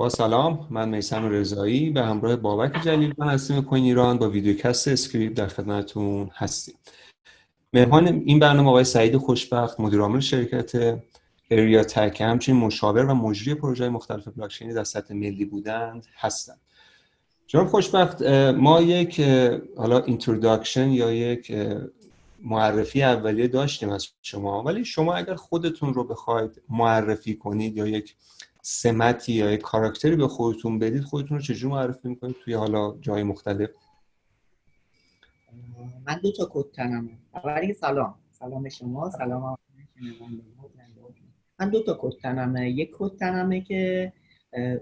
با سلام من میسم رضایی به همراه بابک جلیل و هستیم کوین ایران با ویدیوکست اسکریپت در خدمتتون هستیم. مهمان این برنامه آقای سعید خوشبخت مدیر شرکت اریا تک همچنین مشاور و مجری پروژه مختلف بلاکچینی در سطح ملی بودند هستند جناب خوشبخت ما یک حالا introduction یا یک معرفی اولیه داشتیم از شما ولی شما اگر خودتون رو بخواید معرفی کنید یا یک سمتی یا یک کاراکتری به خودتون بدید خودتون رو چجور معرفی می‌کنید توی حالا جای مختلف؟ من دو تا کت تنمه. اولی سلام. سلام شما. سلام من دو تا کت تنمه. یک کت تنمه که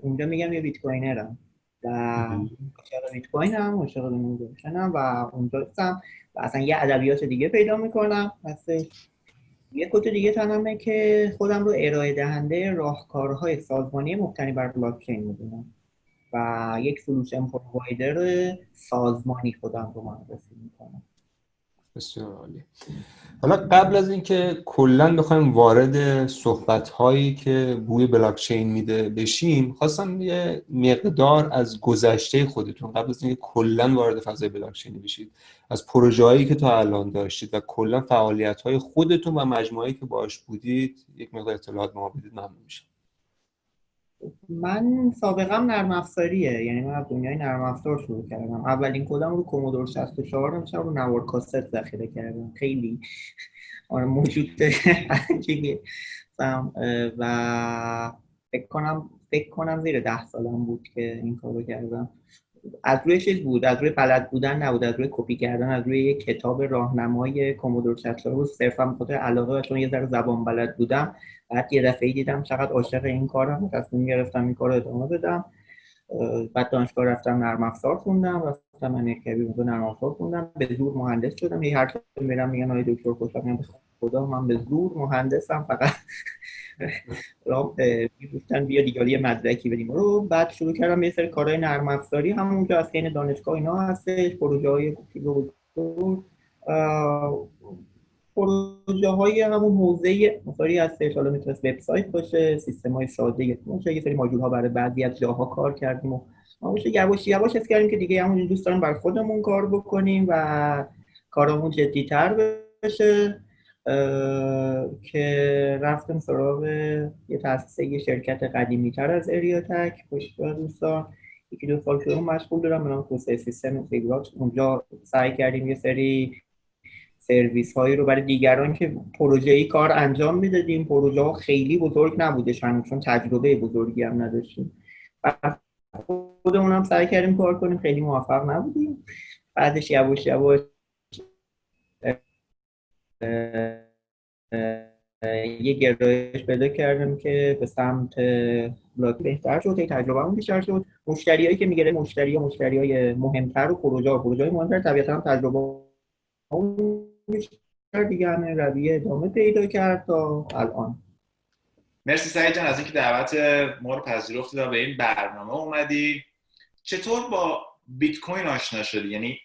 اونجا میگم یه bitcoiner م و عاشق بیت کوینم عاشق و اونجا هستم. و اصلا یه ادبیات دیگه پیدا می‌کنم. هستش یه کد دیگه تنمه که خودم رو ارائه دهنده راهکارهای سازمانی مبتنی بر بلاکچین می‌دونم. و یک سلوشن پرووایدر سازمانی خودم رو معرفی می‌کنم. بسیار عالی. حالا قبل از اینکه کلا بخوایم وارد صحبت هایی که بوی بلاکچین میده بشیم خواستم یه مقدار از گذشته خودتون قبل از اینکه کلا وارد فضای بلاکچین بشید از پروژه هایی که تا الان داشتید و کلا فعالیت های خودتون و مجموعه‌ای که باش بودید یک مقدار اطلاعات ما بدید. ممنون میشم. من سابقم نرم افزاریه. یعنی من از دنیای نرم افزار شروع کردم. اولین کدم رو کومودور 64 نمیشم رو نوار کاست ذخیره کردم. خیلی. آره موجود و فکر کنم فکر کنم زیر ده سالم بود که این کارو کردم. از روی چیز بود؟ از روی بلد بودن نبود. از روی کپی کردن از روی یک کتاب راهنمای کومودور 64 بود. صرفا خاطر علاقه چون یه ذره زبان بلد بودم بعد یه دفعه دیدم چقدر عاشق این کارم تصمیم گرفتم این کار رو ادامه بدم. بعد دانشگاه رفتم نرم افزار خوندم رفتم من یک کبیر نرم افزار خوندم. به زور مهندس شدم. یه هر میرم میگن آقای دکتر به خدا من به زور مهندسم فقط گفتن بیا دیگه یه مدرکی بدیم. رو بعد شروع کردم یه سری کارهای نرم افزاری همونجا از حین دانشگاه اینا هستش پروژه های پروژه های همون حوزه مصاری هستش حالا می‌تونست وبسایت باشه سیستم های ساده باشه یه سری ماژول ها برای بعضی از جاها کار کردیم و ما یواش یواش حس کردیم که دیگه همون دوست داریم بر خودمون کار بکنیم و کارمون جدیتر بشه که رفتم سراغ یه تاسیس یه شرکت قدیمی تر از اریاتک با دوستان. یکی دو سال شده مشغول دارم به نام سیستم اونجا سعی کردیم یه سری سرویس هایی رو برای دیگران که پروژه ای کار انجام می‌دادیم. پروژه ها خیلی بزرگ نبوده چون تجربه بزرگی هم نداشتیم. خودمون هم سعی کردیم کار کنیم. خیلی موفق نبودیم. بعدش یواش یواش یه گرایش پیدا کردم که به سمت بلاک بهتر شد. تجربه هم بیشتر شد. مشتریایی که میگره مشتری مشتری های مهمتر و پروژه ها پروژه های مهمتر طبیعتا تجربه بیشتر همه رویه ادامه پیدا کرد تا الان. مرسی سعید جان از اینکه دعوت ما رو پذیرفتی و به این برنامه اومدی. چطور با بیت کوین آشنا شدی؟ یعنی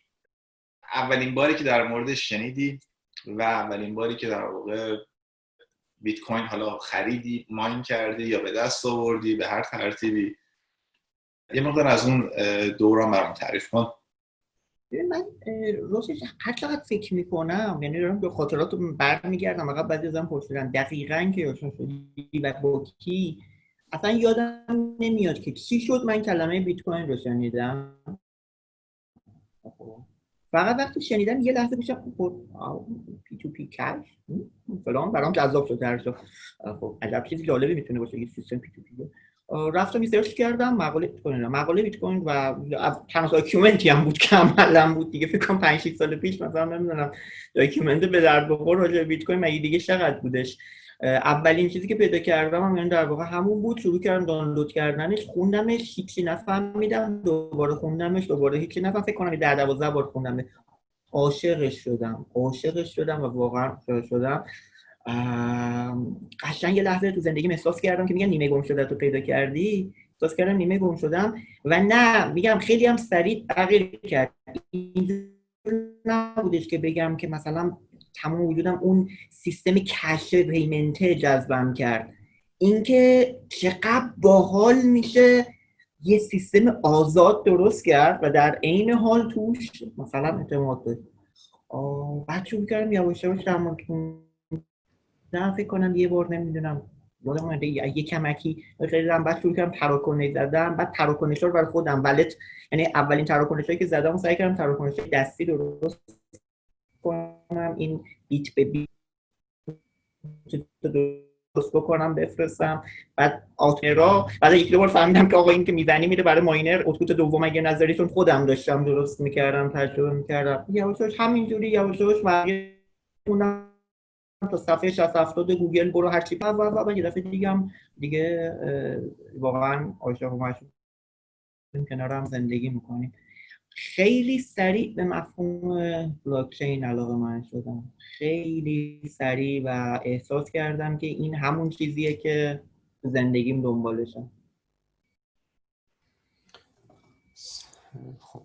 اولین باری که در موردش شنیدی و اولین باری که در واقع بیت کوین حالا خریدی ماین کردی یا به دست آوردی به هر ترتیبی؟ یه مقدار از اون دوران برام تعریف کن. من راستش هر چقدر فکر می‌کنم یعنی دارم به خاطرات برمیگردم فقط بعضی ازم پرسیدن دقیقا که آشنا شدی و با کی؟ اصلا یادم نمیاد که چی شد. من کلمه بیت کوین رو شنیدم. فقط وقتی شنیدم یه لحظه میگم خب P to P cash فلان برام جذاب شد هر خب عجب چیزی جالبی می‌تونه باشه یه سیستم P to P رفتم search کردم مقاله بیت کوین مقاله بیت کوین و تنها document ی هم بود که عملا بود دیگه. فکر کنم 5 6 سال پیش مثلا نمی‌دونم. document به درد بخور راجع بیت کوین مگه دیگه چقدر بودش؟ اولین چیزی که پیدا کردم هم یعنی در واقع همون بود. شروع کردم دانلود کردنش. خوندمش هیچی نفهمیدم. دوباره خوندمش دوباره هیچی نفهمیدم فکر کنم 10 12 بار خوندم. عاشقش شدم. عاشقش شدم و واقعا شدم. قشنگ یه لحظه تو زندگی احساس کردم که میگن نیمه گم شده تو پیدا کردی. احساس کردم نیمه گم شدم و نه میگم خیلی هم سریع تغییر کرد نبودش که بگم که مثلا تمام وجودم اون سیستم کش پیمنته جذبم کرد. اینکه چقدر باحال میشه یه سیستم آزاد درست کرد و در عین حال توش مثلا اعتماد بعد شروع کردم یواش یواش نه فکر کنم یه بار نمی‌دونم یادم یه کمکی خیلی بعد شروع کردم تراکنش زدم بعد تراکنش رو برای خودم ولت یعنی اولین تراکنش که زدم سعی کردم تراکنش دستی درست کنم این بیت به بیت درست بکنم بفرستم بعد آترا بعد یک دو بار فهمیدم که آقا این که می‌زنی میره برای ماینر اوتپوت دوم اگه نظریتون خودم داشتم درست می‌کردم تجربه می‌کردم. یواشاش همینجوری یواشاش اونم تا صفحه 60 70 گوگل برو هر چی. و و یه دفعه دیگه هم دیگه واقعا عاشق و کنار هم زندگی می‌کنیم. خیلی سریع به مفهوم بلاکچین علاقه من شدم. خیلی سریع و احساس کردم که این همون چیزیه که زندگیم دنبالشم خب.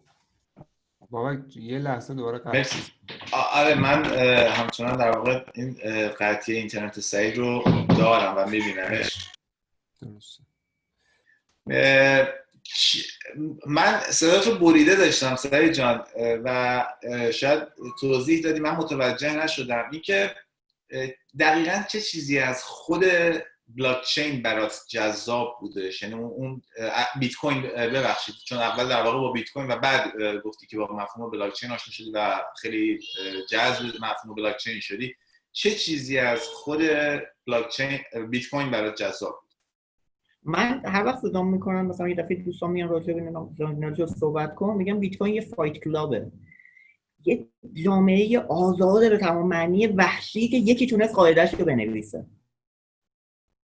بابا یه لحظه دوباره مرسی. آره من همچنان در واقع این قطعی اینترنت سعید رو دارم و میبینمش. درسته. من صدات رو بریده داشتم سعید جان و شاید توضیح دادی من متوجه نشدم. اینکه دقیقا چه چیزی از خود بلاک چین برات جذاب بودش یعنی اون بیت کوین ببخشید. چون اول در واقع با بیت کوین و بعد گفتی که با مفهوم بلاک چین آشنا شدی و خیلی جذب مفهوم بلاک چین شدی. چه چیزی از خود بلاک چین بیت کوین برات جذاب بود؟ من هر وقت صدا می‌کنم مثلا یه دفعه دوستان میان راجع به صحبت کن میگم بیت کوین یه fight club ه. یه جامعه آزاده به تمام معنی وحشی که یکی تونست قاعدش رو بنویسه.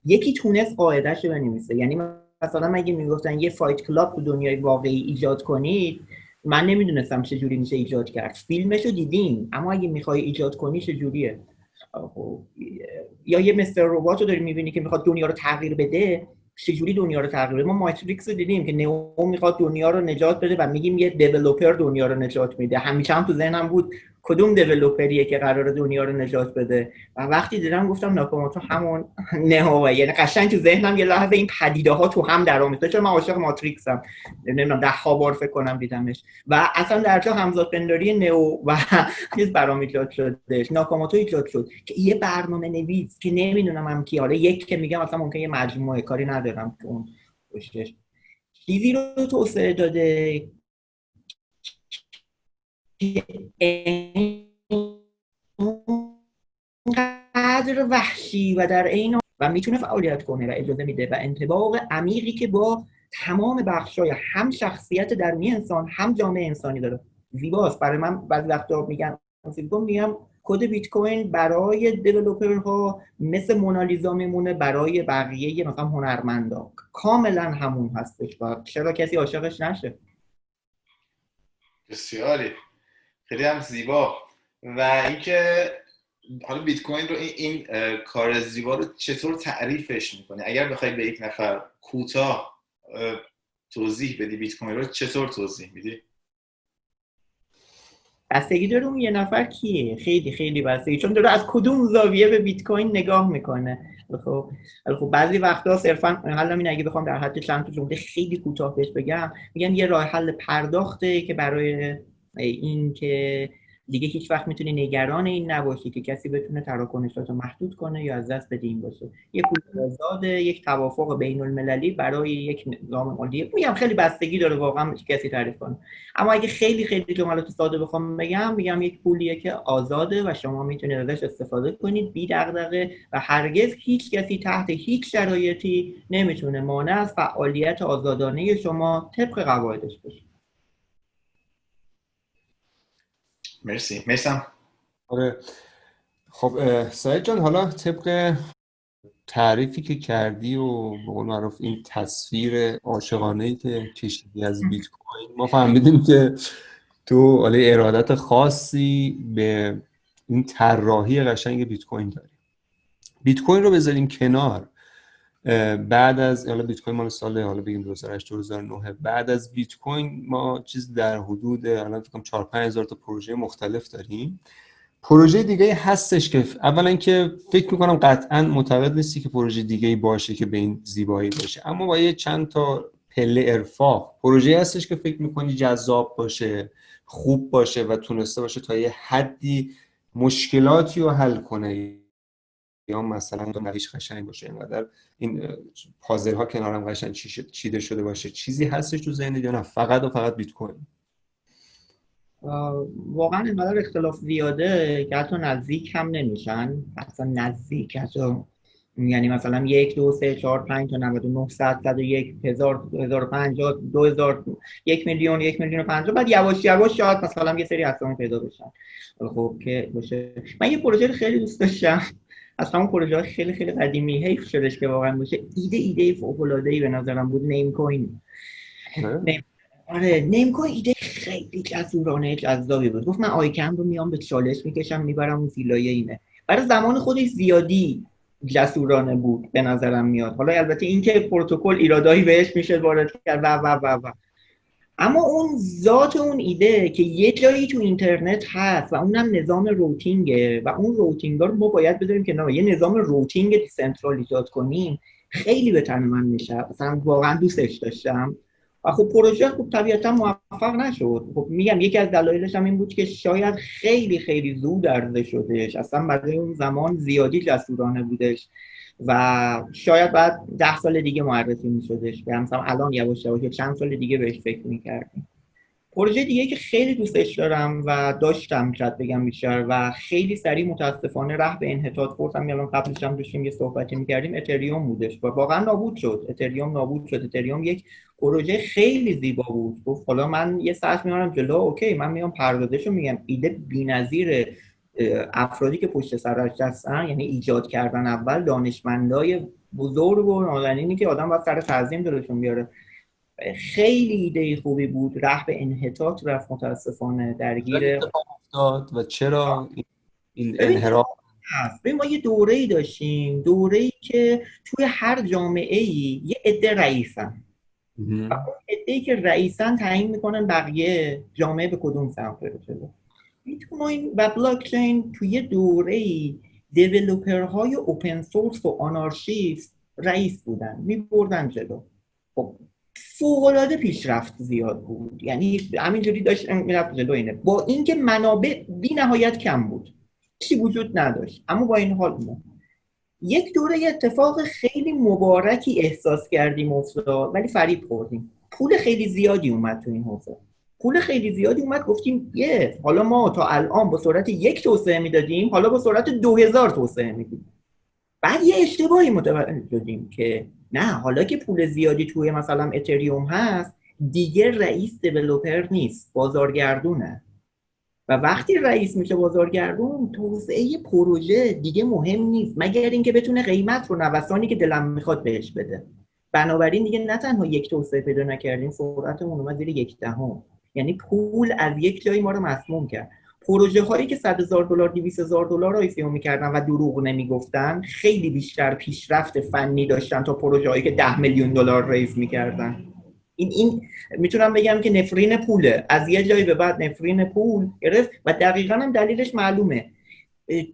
یکی تونست قاعدش رو بنویسه. یعنی مثلا مگه می‌گفتن یه fight club تو دنیای واقعی ایجاد کنید من نمی‌دونستم چه جوری میشه ایجاد کرد. فیلمش رو دیدیم اما اگه می‌خوای ایجاد کنی چه جوریه خب، یا یه Mr. Robot رو داری می‌بینی که می‌خواد دنیا رو تغییر بده چجوری دنیا رو تغییر بده؟ ما ماتریکس رو دیدیم که نئو می‌خواد دنیا رو نجات بده و میگیم یه developer دنیا رو نجات میده. همیشه هم تو ذهنم بود کدوم developer یه که قرار دنیا رو نجات بده؟ و وقتی دیدم گفتم ناکاموتو همون نهوه یعنی قشنگ تو ذهنم یه لحظه این پدیده ها تو هم در آمیخته چون من عاشق ماتریکسم؟ نمی‌دونم ده ها بار فکر کنم دیدمش. و اصلا در جا همزاد پنداری نئو و چیز برام ایجاد شدش ناکاموتو ایجاد شد که یه برنامه نویس که نمی‌دونم هم کی. حالا یک که میگم اصلا ممکن یه مجموعه کاری ندارم که اون چیزی رو توسعه داده قدر وحشی و در عین و می‌تونه فعالیت کنه و اجازه میده و انتباق عمیقی که با تمام بخشای هم شخصیت درونی انسان هم جامعه انسانی داره. زیباست. برای من بعضی وقتا میگن. میگم کد بیت کوین برای دیولپرها مثل مونالیزا میمونه برای بقیه مثلا هنرمندا. کاملا همون هستش و چرا کسی عاشقش نشه. بسیاری. خیلی هم زیبا. و اینکه حالا بیت کوین رو این, کار زیبا رو چطور تعریفش می‌کنی؟ اگر بخوای به یک نفر کوتاه توضیح بدی بیت کوین رو چطور توضیح میدی؟ بستگی داره اون یه نفر کیه. خیلی خیلی بستگی. چون داره از کدوم زاویه به بیت کوین نگاه می‌کنه. خب خب بعضی وقتا صرفا حالا این اگه بخوام در حد چند تا جمله خیلی کوتاه بهش بگم میگن یه راه حل پرداخته که برای این که دیگه هیچ وقت می‌تونی نگران این نباشی که کسی بتونه تراکنشات رو محدود کنه یا از دست بده این باشه. یک پول آزاد یک توافق بین المللی برای یک نظام مالی. میگم خیلی بستگی داره واقعا کسی تعریف کنه. اما اگه خیلی خیلی جملات ساده بخوام بگم میگم یک پولیه که آزاده و شما می‌تونید ازش استفاده کنید. بی دغدغه و هرگز هیچ کسی تحت هیچ شرایطی نمی‌تونه مانع از فعالیت آزادانه شما طبق قواعدش بشه مرسی. میسم. آره. خب سعید جان حالا طبق تعریفی که کردی و به قول معروف این تصویر عاشقانه ای که کشیدی از بیت کوین ما فهمیدیم که تو حالا ارادت خاصی به این طراحی قشنگ بیت کوین داری. بیت کوین رو بذاریم کنار. بعد از حالا بیت کوین مال سال حالا بگیم 2008 2009 بعد از بیت کوین ما چیز در حدود الان فکر کنم 4 5000 تا پروژه مختلف داریم. پروژه دیگه هستش که اولا که فکر می‌کنم قطعا معتقد نیستی که پروژه دیگه باشه که به این زیبایی باشه. اما با یه چند تا پله ارفاق. پروژه هستش که فکر می‌کنی جذاب باشه خوب باشه و تونسته باشه تا یه حدی مشکلاتی رو حل کنه. یا مثلا نویش قشنگ باشه اینقدر این پازل ها کنارم قشنگ چیده شده باشه چیزی هستش تو ذهن یا نه؟ فقط و فقط بیت کوین. واقعا اینقدر اختلاف زیاده که حتی نزدیک هم نمیشن. اصلا نزدیک حتی یعنی مثلا یک دو سه چهار پنج تا 99 صد صد و یک هزار هزار پنجاه دو هزار یک میلیون یک میلیون و پنجاه بعد یواش یواش شاید مثلا یه سری اسامی پیدا بشن. خب که باشه. من یه پروژه خیلی دوست داشتم. از همون پروژه خیلی خیلی قدیمی حیف شدش که واقعا باشه. ایده ایده فوق العاده ای به نظرم بود نیم کوین. آره. Namecoin ایده خیلی جسورانه جذابی بود. گفت من ICANN رو میام به چالش می‌کشم می‌برم اون زیرلایه اینه. برای زمان خودش زیادی جسورانه بود به نظرم میاد. حالا البته اینکه پروتکل ایرادایی بهش میشه وارد کرد و و و و. اما اون ذات اون ایده که یه جایی تو اینترنت هست و اونم نظام routing ه و اون routing رو ما باید بذاریم که نه یه نظام routing decentral ایجاد کنیم خیلی به تن من میشه. مثلا واقعا دوستش داشتم. و خب پروژه خب طبیعتا موفق نشد. خب میگم یکی از دلایلش هم این بود که شاید خیلی خیلی زود عرضه شدش اصلا برای اون زمان زیادی جسورانه بودش. و شاید بعد ده سال دیگه معرفی میشدش. که مثلا الان یواش یواش چند سال دیگه بهش فکر می‌کردیم. پروژه دیگه که خیلی دوستش دارم و داشتم شاید بگم بیشتر و خیلی سریع متاسفانه راه به انحطاط خوردم. الان قبلش هم داشتیم یه صحبتی می‌کردیم. اتریوم بودش. و واقعا نابود شد. اتریوم نابود شد. اتریوم یک پروژه خیلی زیبا بود. گفت حالا من یه ساعت میارم جلو. اوکی من میام پردازشو میگم. ایده بی‌نظیر افرادی که پشت سرش هستن یعنی ایجاد کردن اول دانشمندای بزرگ و نازنینی که آدم باید سر تعظیم دلشون بیاره. خیلی ایده خوبی بود. ره به انحطاط رفت متاسفانه درگیر. و چرا این انحراف؟ هست. ما یه دوره ای داشتیم. دوره ای که توی هر جامعه ای یه عده رئیسن. و ای که رئیسن تعیین می‌کنن بقیه جامعه به کدوم سمت بره بیت کوین و بلاک چین توی دوره ای دیولوپر های اوپن سورس و آنارشیست رئیس بودن میبردن جلو. خب فوق پیشرفت زیاد بود. یعنی همینجوری داشت می‌رفت جلو اینه. با اینکه منابع بی نهایت کم بود. چی وجود نداشت. اما با این حال ما یک دوره اتفاق خیلی مبارکی احساس کردیم افتاد ولی فریب خوردیم. پول خیلی زیادی اومد تو این حوزه. پول خیلی زیادی اومد گفتیم یه حالا ما تا الان با سرعت یک توسعه می‌دادیم حالا با سرعت دو هزار توسعه میدیم. بعد یه اشتباهی متوجه شدیم که نه حالا که پول زیادی توی مثلا اتریوم هست دیگه رئیس دیولوپر نیست بازارگردونه. و وقتی رئیس میشه بازارگردون توسعه پروژه دیگه مهم نیست مگر اینکه بتونه قیمت رو نوسانی که دلم می‌خواد بهش بده. بنابراین دیگه نه تنها یک توسعه پیدا نکردیم سرعتمون اومد زیر یک دهم. یعنی پول از یک جایی ما رو مسموم کرد. پروژه هایی که 100 هزار دلار 200 هزار دلار رو ایفیو می‌کردن و دروغ نمی‌گفتن خیلی بیشتر پیشرفت فنی داشتن تا پروژه هایی که 10 میلیون دلار raise می‌کردن. این این می‌تونم بگم که نفرین پوله. از یه جایی به بعد نفرین پول گرفت و دقیقا هم دلیلش معلومه.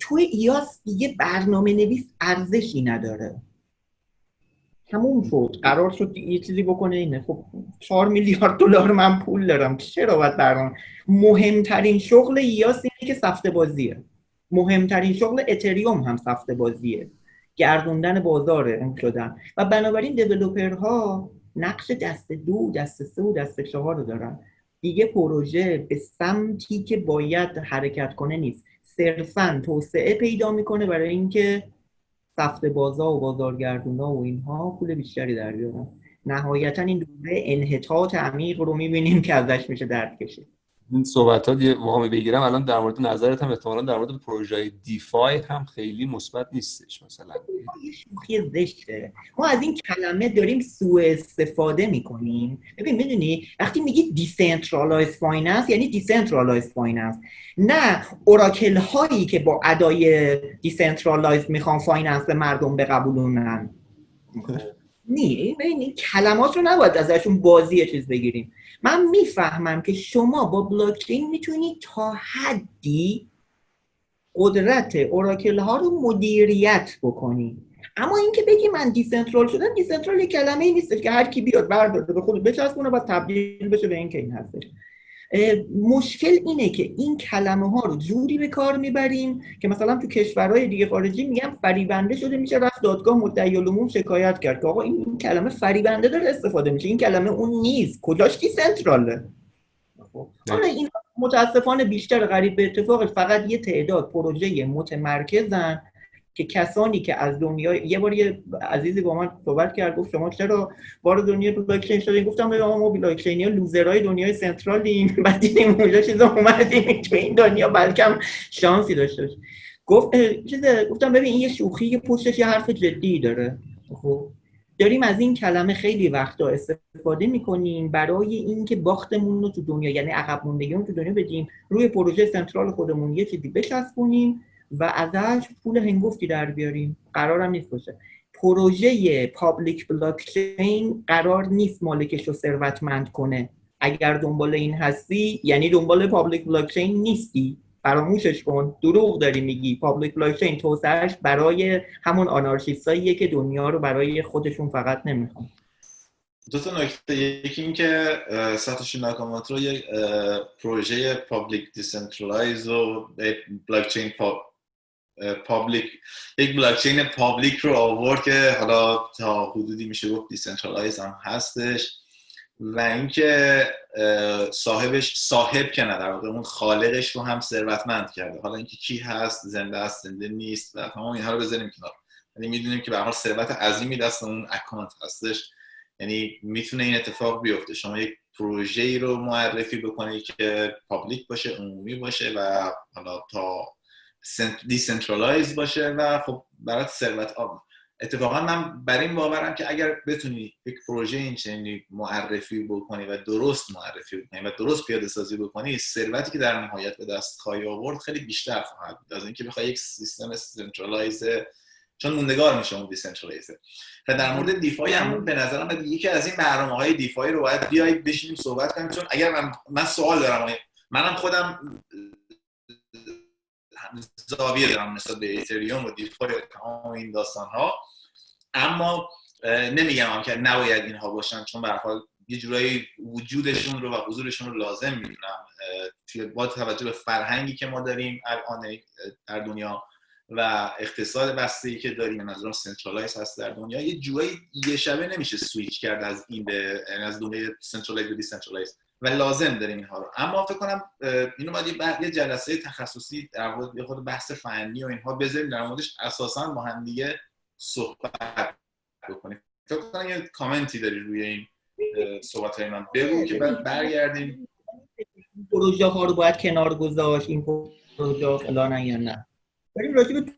توی EOS دیگه برنامه نویس ارزشی نداره. تموم شد قرار شد یه چیزی بکنه اینه. خب 4 میلیارد دلار من پول دارم. چرا باید برنامه مهمترین شغل ایاس اینه که سفته بازیه. مهمترین شغل اتریوم هم سفته بازیه. گردوندن بازاره شدن. و بنابراین دیولوپرها نقش دست دو دست سه و دست چهار رو دارن. دیگه پروژه به سمتی که باید حرکت کنه نیست. صرفا توسعه پیدا می‌کنه برای اینکه سفته بازا و بازارگردونا و اینها پول بیشتری در بیارن. نهایتا این دوره انحطاط عمیق رو می‌بینیم که ازش میشه درد کشید. این صحبت ها دیگه واقعا بگیرم. الان در مورد نظرت هم احتمالا در مورد پروژه DeFi هم خیلی مثبت نیستش مثلا. یه شوخی زشته. ما از این کلمه داریم سوء استفاده می‌کنیم. ببین می‌دونی وقتی میگی decentralized finance یعنی decentralized finance نه oracle هایی که با ادای decentralized می‌خوان finance به مردم بقبولونن. یعنی این کلمات رو نباید ازشون بازی چیز بگیریم. من می‌فهمم که شما با بلاکچین می‌تونید تا حدی قدرت oracle ها رو مدیریت بکنید اما اینکه بگی من decentral شدم decentral کلمه ای نیست که هر کی بیاد برداره به خود بچسبونه و تبدیل بشه به این که این هستش. مشکل اینه که این کلمه ها رو جوری به کار می‌بریم که مثلا تو کشورهای دیگه خارجی میگم فریبنده شده میشه رفت دادگاه مدعی العموم شکایت کرد که آقا این, کلمه فریبنده داره استفاده میشه این کلمه اون نیست کجاش کی سنتراله خب. حالا این متاسفانه بیشتر غریب به اتفاق فقط یه تعداد پروژه متمرکزن که کسانی که از دنیا یه بار یه عزیزی با من صحبت کرد گفت شما چرا وارد دنیا بلاک چین شدین گفتم به ما بلاک چینی لوزرای دنیای سنترالیم. بعد دیدیم اونجا چیزا اومدیم تو این دنیا بلکم شانسی داشته گفت چیز گفتم ببین این یه شوخی یه پشتش یه حرف جدی داره. خب داریم از این کلمه خیلی وقتا استفاده می‌کنیم برای اینکه باختمون رو تو دنیا یعنی عقب موندگیمون تو دنیا بدیم روی پروژه سنترال خودمون یه چیزی بچسبونیم. و ازش پول هنگفتی در بیاریم. قرارم نیست باشه. پروژه public بلاکچین قرار نیست مالکش رو ثروتمند کنه. اگر دنبال این هستی یعنی دنبال public بلاکچین نیستی. فراموشش کن. دروغ داری میگی. public بلاکچین توسعه‌ش برای همون آنارشیستاییه که دنیا رو برای خودشون فقط نمی‌خوان. دو تا نکته. یکی این که ساتوشی ناکاموتو یک پروژه public decentralized و بلاکچین public یک بلاکچین public رو آورد که حالا تا حدودی میشه گفت decentralized هم هستش. و اینکه صاحبش صاحب که نه در واقع اون خالقش رو هم ثروتمند کرده. حالا اینکه کی هست زنده است زنده نیست و تمام اینها رو بذاریم کنار. یعنی می‌دونیم که به هر حال ثروت عظیمی دست اون اکانت هستش. یعنی می‌تونه این اتفاق بیفته. شما یک پروژه رو معرفی بکنید که public باشه عمومی باشه و حالا تا decentralized باشه و خب برات ثروت آور. اتفاقا من بر این باورم که اگر بتونی یک پروژه این چنینی معرفی بکنی و درست معرفی بکنی و درست پیاده سازی بکنی ثروتی که در نهایت به دست خواهی آورد خیلی بیشتر خواهد بود. از اینکه بخوای یک سیستم centralized چون موندگار میشه اون decentralized و در مورد DeFi هم به نظرم یکی از این برنامه های DeFi رو باید بیایید بشینیم صحبت کنیم. چون اگر من, من سوال دارم منم خودم زاویه دارم نسبت به اتریوم و DeFi تمام این داستان ها اما نمیگم که نباید اینها باشن چون به هر حال یه جورایی وجودشون رو و حضورشون رو لازم می‌دونم. با توجه به فرهنگی که ما داریم الان در دنیا و اقتصاد بسته که داریم نظرم centralized هست در دنیا یه جورایی یه شبه نمیشه سویچ کرد از این به از دنیای centralized به decentralized و لازم داریم اینها رو. اما فکر کنم اینو باید یه جلسه تخصصی در مورد خود بحث فنی و اینها بذاریم در موردش اساسا با هم دیگه صحبت بکنیم. فکر کنم یه کامنتی داری روی این صحبت های من. بگو که بعد برگردیم. پروژه ها رو باید کنار گذاشت این پروژه فلان یا نه. بریم راجع به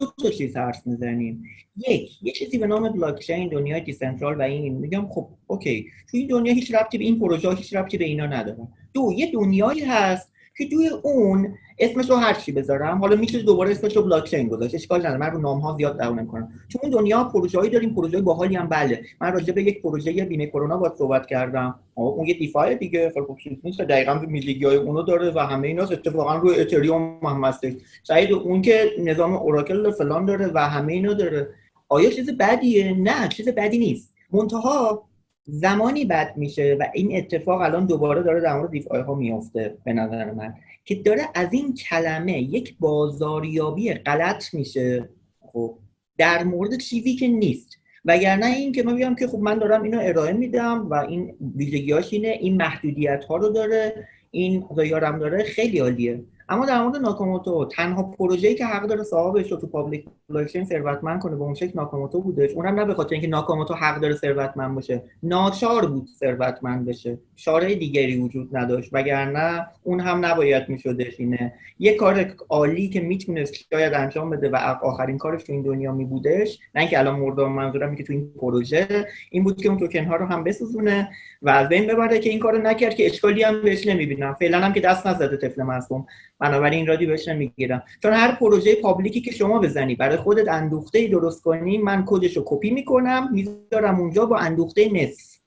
دو تا چیز حرف می‌زنیم. یک یه چیزی به نام بلاکچین دنیای decentral و این. میگم خب okay. توی این دنیا هیچ ربطی به این پروژه هیچ ربطی به اینا نداره دو یه دنیایی هست که توی اون اسمش رو هر چی بذارم حالا میشه دوباره اسمش رو بلاک چین گذاشت اشکال نداره من رو نام ها زیاد دعوا نمی‌کنم. چون دنیا پروژه‌ای داریم پروژه باحالی هم بله. من راجع به یک پروژه بیمه کرونا باید صحبت کردم. اون یه دیفای دیگه خب چیز نیست دقیقاً میلیگی های اونو داره و همه اینا اتفاقا روی اتریوم هم هستش. شاید اون که نظام اوراکل فلان داره و همه اینا داره. آیا چیز بدیه؟ نه چیز بدی نیست. منتها زمانی بد میشه و این اتفاق الان دوباره داره در مورد DeFi ها میفته به نظر من که داره از این کلمه یک بازاریابی غلط میشه. خب در مورد چیزی که نیست. وگرنه این که من بیام که خب من دارم اینو ارائه میدم و این ویژگیاش اینه این محدودیت ها رو داره اینا رم داره خیلی عالیه. اما در مورد ناکاموتو تنها پروژه‌ای که حق داره صاحبش رو تو public بلاکچین ثروتمند کنه به اون شکل ناکاموتو بودش. اونم نه به خاطر اینکه ناکاموتو حق داره ثروتمند باشه. ناچار بود ثروتمند بشه. چاره دیگری وجود نداشت. وگرنه اون هم نباید میشدش اینه. یه کار عالی که می‌تونست شاید انجام بده و آخرین کارش تو این دنیا می بودش نه اینکه الان مردم منظورم که تو این پروژه این بود که اون توکن ها رو هم بسوزونه و از بین ببره که این کارو نکرد که اشکالی هم بهش نمی‌بینم. فعلا هم که دست نزده طفل معصوم بنابراین رادی بهش نمی‌گیرم. چون هر پروژه پابلیکی که شما بزنی برای خودت اندوخته درست کنی من کدش رو کپی می‌کنم می‌ذارم اونجا با اندوخته نصف.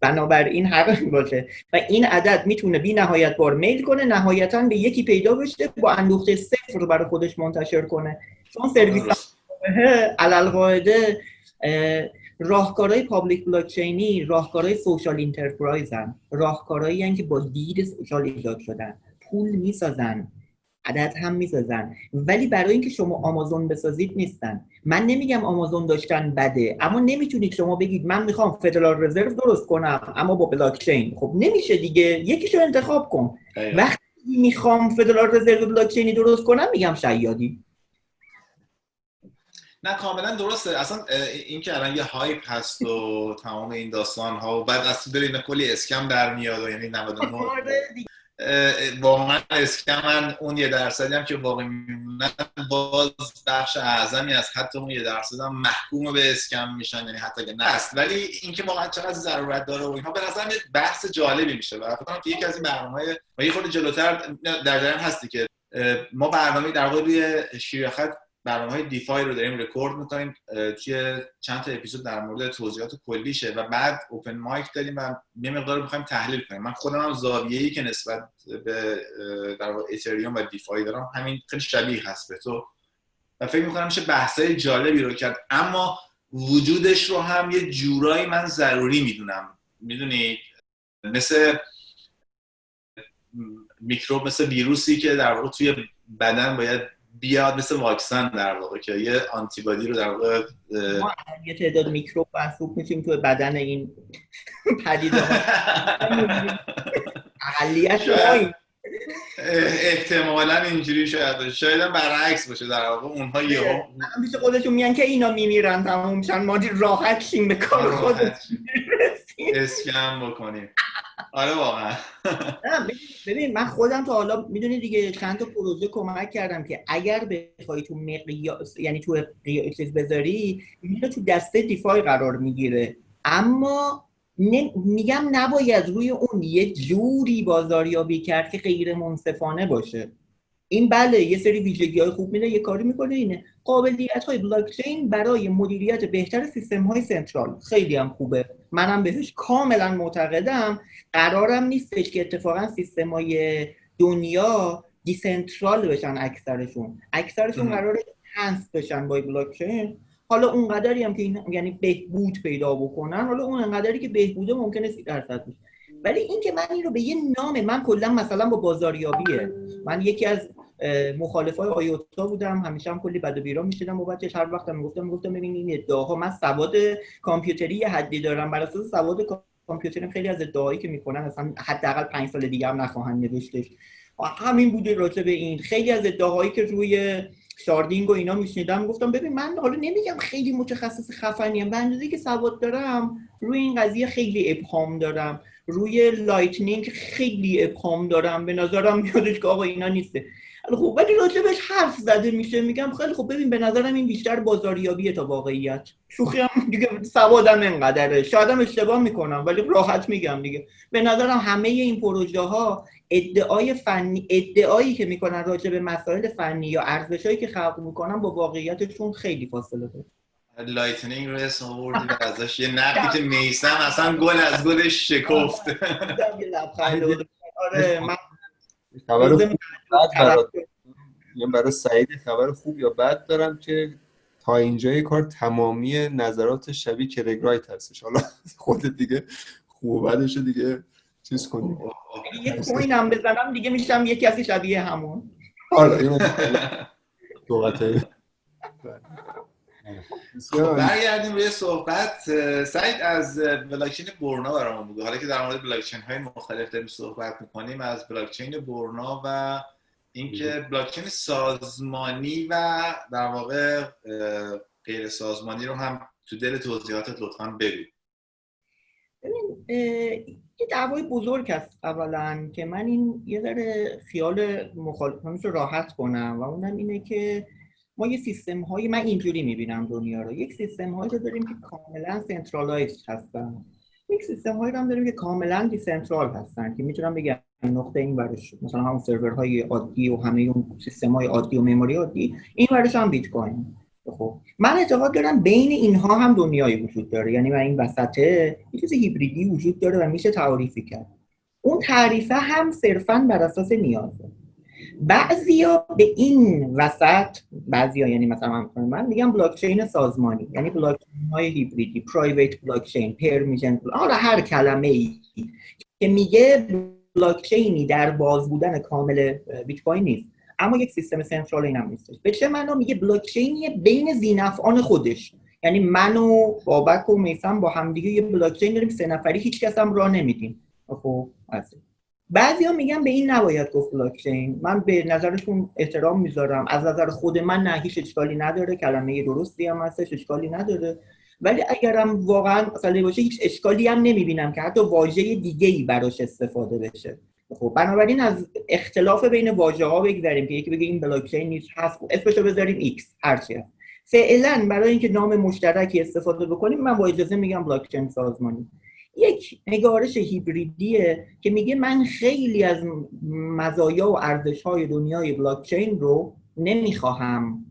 بنابراین حق باشه. و این عدد می‌تونه بی نهایت بار میل کنه نهایتا به یکی پیدا بشه با اندوخته صفر رو برای خودش منتشر کنه. چون سرویس علی القاعده راهکارهای public بلاکچینی راهکارهای social enterprise ن. راهکارهایی که با دید social ایجاد شدن. پول می‌سازن عدد هم می‌سازن. ولی برای اینکه شما آمازون بسازید نیستن. من نمیگم آمازون داشتن بده اما نمی‌تونید شما بگید من می‌خوام فدرال رزرو درست کنم اما با بلاکچین خب نمیشه دیگه یکیشو انتخاب کن. وقتی می‌خوام فدرال رزرو بلاکچینی درست کنم میگم شیادی. نه کاملا درسته. اصلا این که الان یه هایپ هست و تمام این داستان ها و بعد از تو کلی اسکم در میاد و یعنی 99 واقعا من اون یه درصدی هم که واقعی میمونن باز بخش اعظمی از حتی اون یه درصد هم محکوم به اسکم میشن یعنی حتی اگه نست ولی اینکه واقعا چقدر ضرورت داره و اینها به نظر بحث جالبی میشه. و فکر که یکی از این برنامه‌های و یه خورده جلوتر در جریان هستی که ما برنامه در واقع روی شیرخط برنامه های DeFi رو داریم رکورد می‌کنیم توی چند تا اپیزود در مورد توضیحات کلیشه و بعد open mic داریم و یه مقدار می‌خوایم تحلیل کنیم. من خودم هم زاویه‌ای که نسبت به در واقع اتریوم و DeFi دارم همین خیلی شبیه هست به تو. و فکر می‌کنم میشه بحثای جالبی رو کرد. اما وجودش رو هم یه جورایی من ضروری می‌دونم. می‌دونی؟ مثل میکروب مثل ویروسی که در واقع توی بدن باید بیاد مثل واکسن در واقع که یه آنتیبادی رو در واقع ما یه تعداد میکروب محسوب میشیم تو بدن این پدیده اقلیت احتمالا اینجوری شاید شاید هم برعکس باشه در واقع. اونها یه میشه. خودشون میگن که اینا میمیرن تموم میشن. ما راحت شیم به کار خودمون. اسکم بکنیم. آره واقعا. ببین من خودم تا حالا می‌دونی دیگه چند تا پروژه کمک کردم که اگر بخوای تو مقیاس یعنی تو چیز بذاری میره تو دسته دیفای قرار می‌گیره. اما میگم نباید روی اون یه جوری بازاریابی کرد که غیر منصفانه باشه. این بله یه سری ویژگی های خوب میده یه کاری می‌کنه اینه. قابلیت های بلاکچین برای مدیریت بهتر سیستم های سنترال. خیلی هم خوبه. منم بهش کاملا معتقدم. قرارم نیستش که اتفاقا سیستم های دنیا دیسنترال بشن اکثرشون. اکثرشون قرار هنس بشن با بلاکچین حالا اونقدری هم که این یعنی بهبود پیدا بکنن حالا اون انقدری که بهبوده ممکنه سی درصد بشه. ولی اینکه من این رو به یه نام من کلا مثلا با بازاریابیه. من یکی از مخالف های آیوتا بودم. همیشه هم کلی بد و بیرا می‌شدم بچه هر وقت می‌گفتم می‌گفتم ببین این ادعاها من سواد کامپیوتری حدی دارم. بر اساس سواد کامپیوتری خیلی از ادعاهایی که می‌کنن اصلا حداقل 5 سال دیگه هم نخواهند نوشتش. همین بوده راجع به این. خیلی از ادعاهایی که روی sharding و اینا میشنیدم گفتم ببین من حالا نمیگم خیلی متخصص خفنیم به اندازه که سواد دارم روی این قضیه خیلی ابهام دارم. روی Lightning خیلی ابهام دارم. به نظرم میادش که آقا اینا نیسته. خب ولی راجبش حرف زده میشه. میگم خیلی خب ببین به نظرم این بیشتر بازاریابیه تا واقعیت. شوخی هم دیگه سوادم اینقدره. شایدم اشتباه می‌کنم ولی راحت میگم دیگه. به نظرم همه این پروژه ها ادعای فنی ادعایی که می‌کنن راجع به مسائل فنی یا ارزشایی که خلق می‌کنن با واقعیتشون خیلی فاصله داره. Lightning رو اسم آوردی ازش یه نقدی که میسم اصلا گل از گلش شکفت. آره من خبر خوب برای سعید خبر خوب یا بد دارم که تا اینجای کار تمامی نظرات شبیه کرگرایت هستش. حالا خودت دیگه خوب بدش دیگه چیز کنی یه کوین هم بزنم دیگه میشم یه کسی شبیه همون. آره این خب برگردیم روی صحبت. سعید از بلاکچین برنا برامون بگو. حالا که در مورد بلاکچین های مختلف داریم صحبت می‌کنیم از بلاکچین برنا و اینکه بلاکچین سازمانی و در واقع غیر سازمانی رو هم تو دل توضیحاتت لطفا بگو. ببین یه دعوای بزرگ هست اولا که من این یه ذره خیال مخالفانش رو راحت کنم و اونم اینه که ما یه سیستم هایی من اینجوری می‌بینم دنیا رو. یک سیستم هایی رو داریم که کاملا centralize هستن. یک سیستم هایی هم داریم که کاملا decentral هستن که می‌تونم بگم نقطه این ورش مثلا همون سرورهای عادی و همه اون سیستم های عادی و مموری عادی این ورش هم بیت کوین خب من اعتقاد دارم بین اینها هم دنیایی وجود داره. یعنی من این وسطه یه چیز هیبریدی وجود داره و میشه تعریفی کرد. اون تعریفه هم صرفا بر اساس نیازه. بعضیا به این وسط بعضیا یعنی مثلا من میگم بلاک چین سازمانی یعنی بلاک های hybrid ی private blockchain permission آره هر کلمه ای که میگه بلاک چینی در باز بودن کامل بیت کوین نیست. اما یک سیستم سنترال این هم نیستش. به چه معنا میگه بلاک چینی بین زینفعان خودش؟ یعنی من و بابک و میسم با همدیگه یه بلاک چین داریم سه نفری هیچ کس هم راه نمیدیم. خب ها میگن به این نباید گفت بلاکچین. من به نظرشون احترام می‌ذارم. از نظر خود من نه هیچ اشکالی نداره. کلمه درستی هم هستش اشکالی نداره. ولی اگرم واقعا مثلا باشه هیچ اشکالی هم نمی‌بینم که حتی واژه دیگه ای براش استفاده بشه. خب بنابراین از اختلاف بین واژه ها بگذاریم که یکی بگه این بلاکچین نیست هست. اسمشو بذاریم X هرچی فعلا برای اینکه نام مشترکی استفاده بکنیم من با اجازه میگم بلاکچین سازمانی. یک نگارش هیبریدیه که میگه من خیلی از مزایا و ارزش های دنیای بلاکچین رو نمی‌خواهم.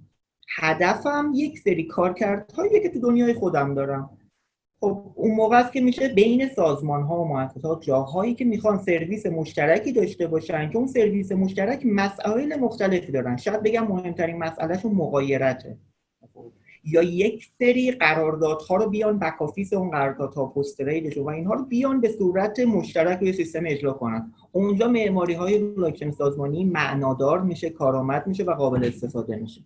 هدفم یک سری کارکردهایی که تو دنیای خودم دارم. خب اون موقع است که میشه بین سازمان ها و مؤسسات جاهایی که می‌خوان سرویس مشترکی داشته باشن که اون سرویس مشترک مسائل مختلفی دارن. شاید بگم مهمترین مسئلهشون مقایرته. یا یک سری قراردادها رو بیان back office اون قراردادها پست و اینها رو بیان به صورت مشترک روی سیستم اجرا کنن. اونجا معماری های بلاکچین سازمانی معنادار میشه کارآمد میشه و قابل استفاده میشه.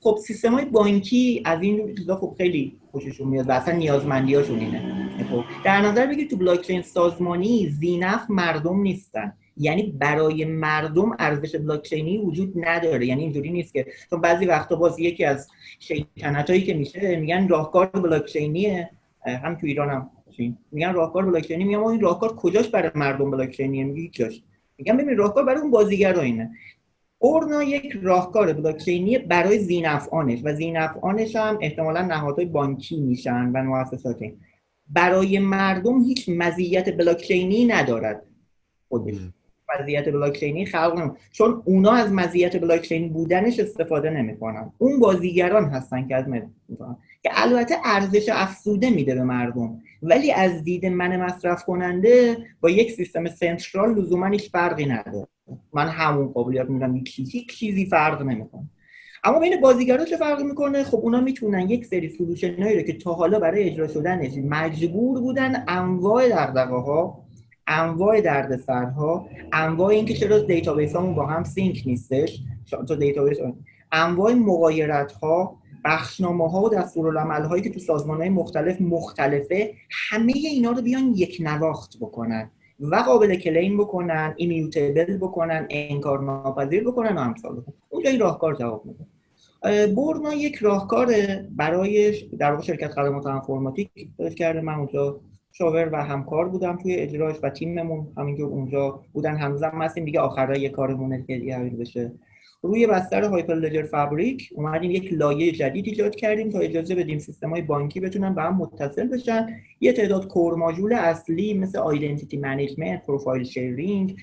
خب سیستم های بانکی از این چیزا خب خیلی خوششون میاد و اصلا نیازمندیاشون اینه. خب در نظر بگیر تو بلاکچین سازمانی ذی‌نفع مردم نیستن. یعنی برای مردم ارزش بلاکچینی وجود نداره. یعنی اینجوری نیست که چون بعضی وقتا باز یکی از هایی که میشه میگن راهکار بلاکچینیه. هم تو ایران هم میگن راهکار بلاکچینی. میگم این راهکار کجاش برای مردم بلاکچینیه؟ میگه جاش میگم ببین راهکار برای اون بازیگر اینه. اورنا یک راهکار بلاکچینی برای زینفعانش و زینفعانش هم احتمالا نهادهای بانکی میشن و مؤسسات برای مردم هیچ مزیت بلاکچینی ندارد. خودش. مزیت بلاکچینی خلق چون اونا از مزیت بلاکچین بودنش استفاده نمی‌کنن. اون بازیگران هستن که از می‌کنن. که البته ارزش افزوده میده به مردم. ولی از دید من مصرف کننده با یک سیستم central لزوما هیچ فرقی نداره. من همون قابلیت میدم هیچ چیزی فرق نمی‌کنه. اما بین بازیگرا چه فرقی می‌کنه؟ خب اونا می‌تونن یک سری solution رو که تا حالا برای اجرا شدنش مجبور بودن انواع دغدغه ها انواع دردسرها انواع اینکه چرا دیتابیس همون با هم sync نیستش تو دیتابیس انواع مغایرت ها بخشنامه ها و دستورالعمل هایی که تو سازمان های مختلف مختلفه همه اینا رو بیان یک نواخت بکنن و قابل claim بکنن immutable بکنن انکار ناپذیر بکنن و امثال اونجا این راهکار جواب میده. برنا یک راهکار برای در واقع شرکت خدمات انفورماتیک کرده. من اونجا مشاور و همکار بودم توی اجراش و تیممون همینجور اونجا بودن. هم هستیم دیگه آخرای کارمونه که بشه. روی بستر Hyperledger Fabric اومدیم یک لایه جدید ایجاد کردیم تا اجازه بدیم سیستم های بانکی بتونن به هم متصل بشن. یه تعداد core module اصلی مثل identity management profile sharing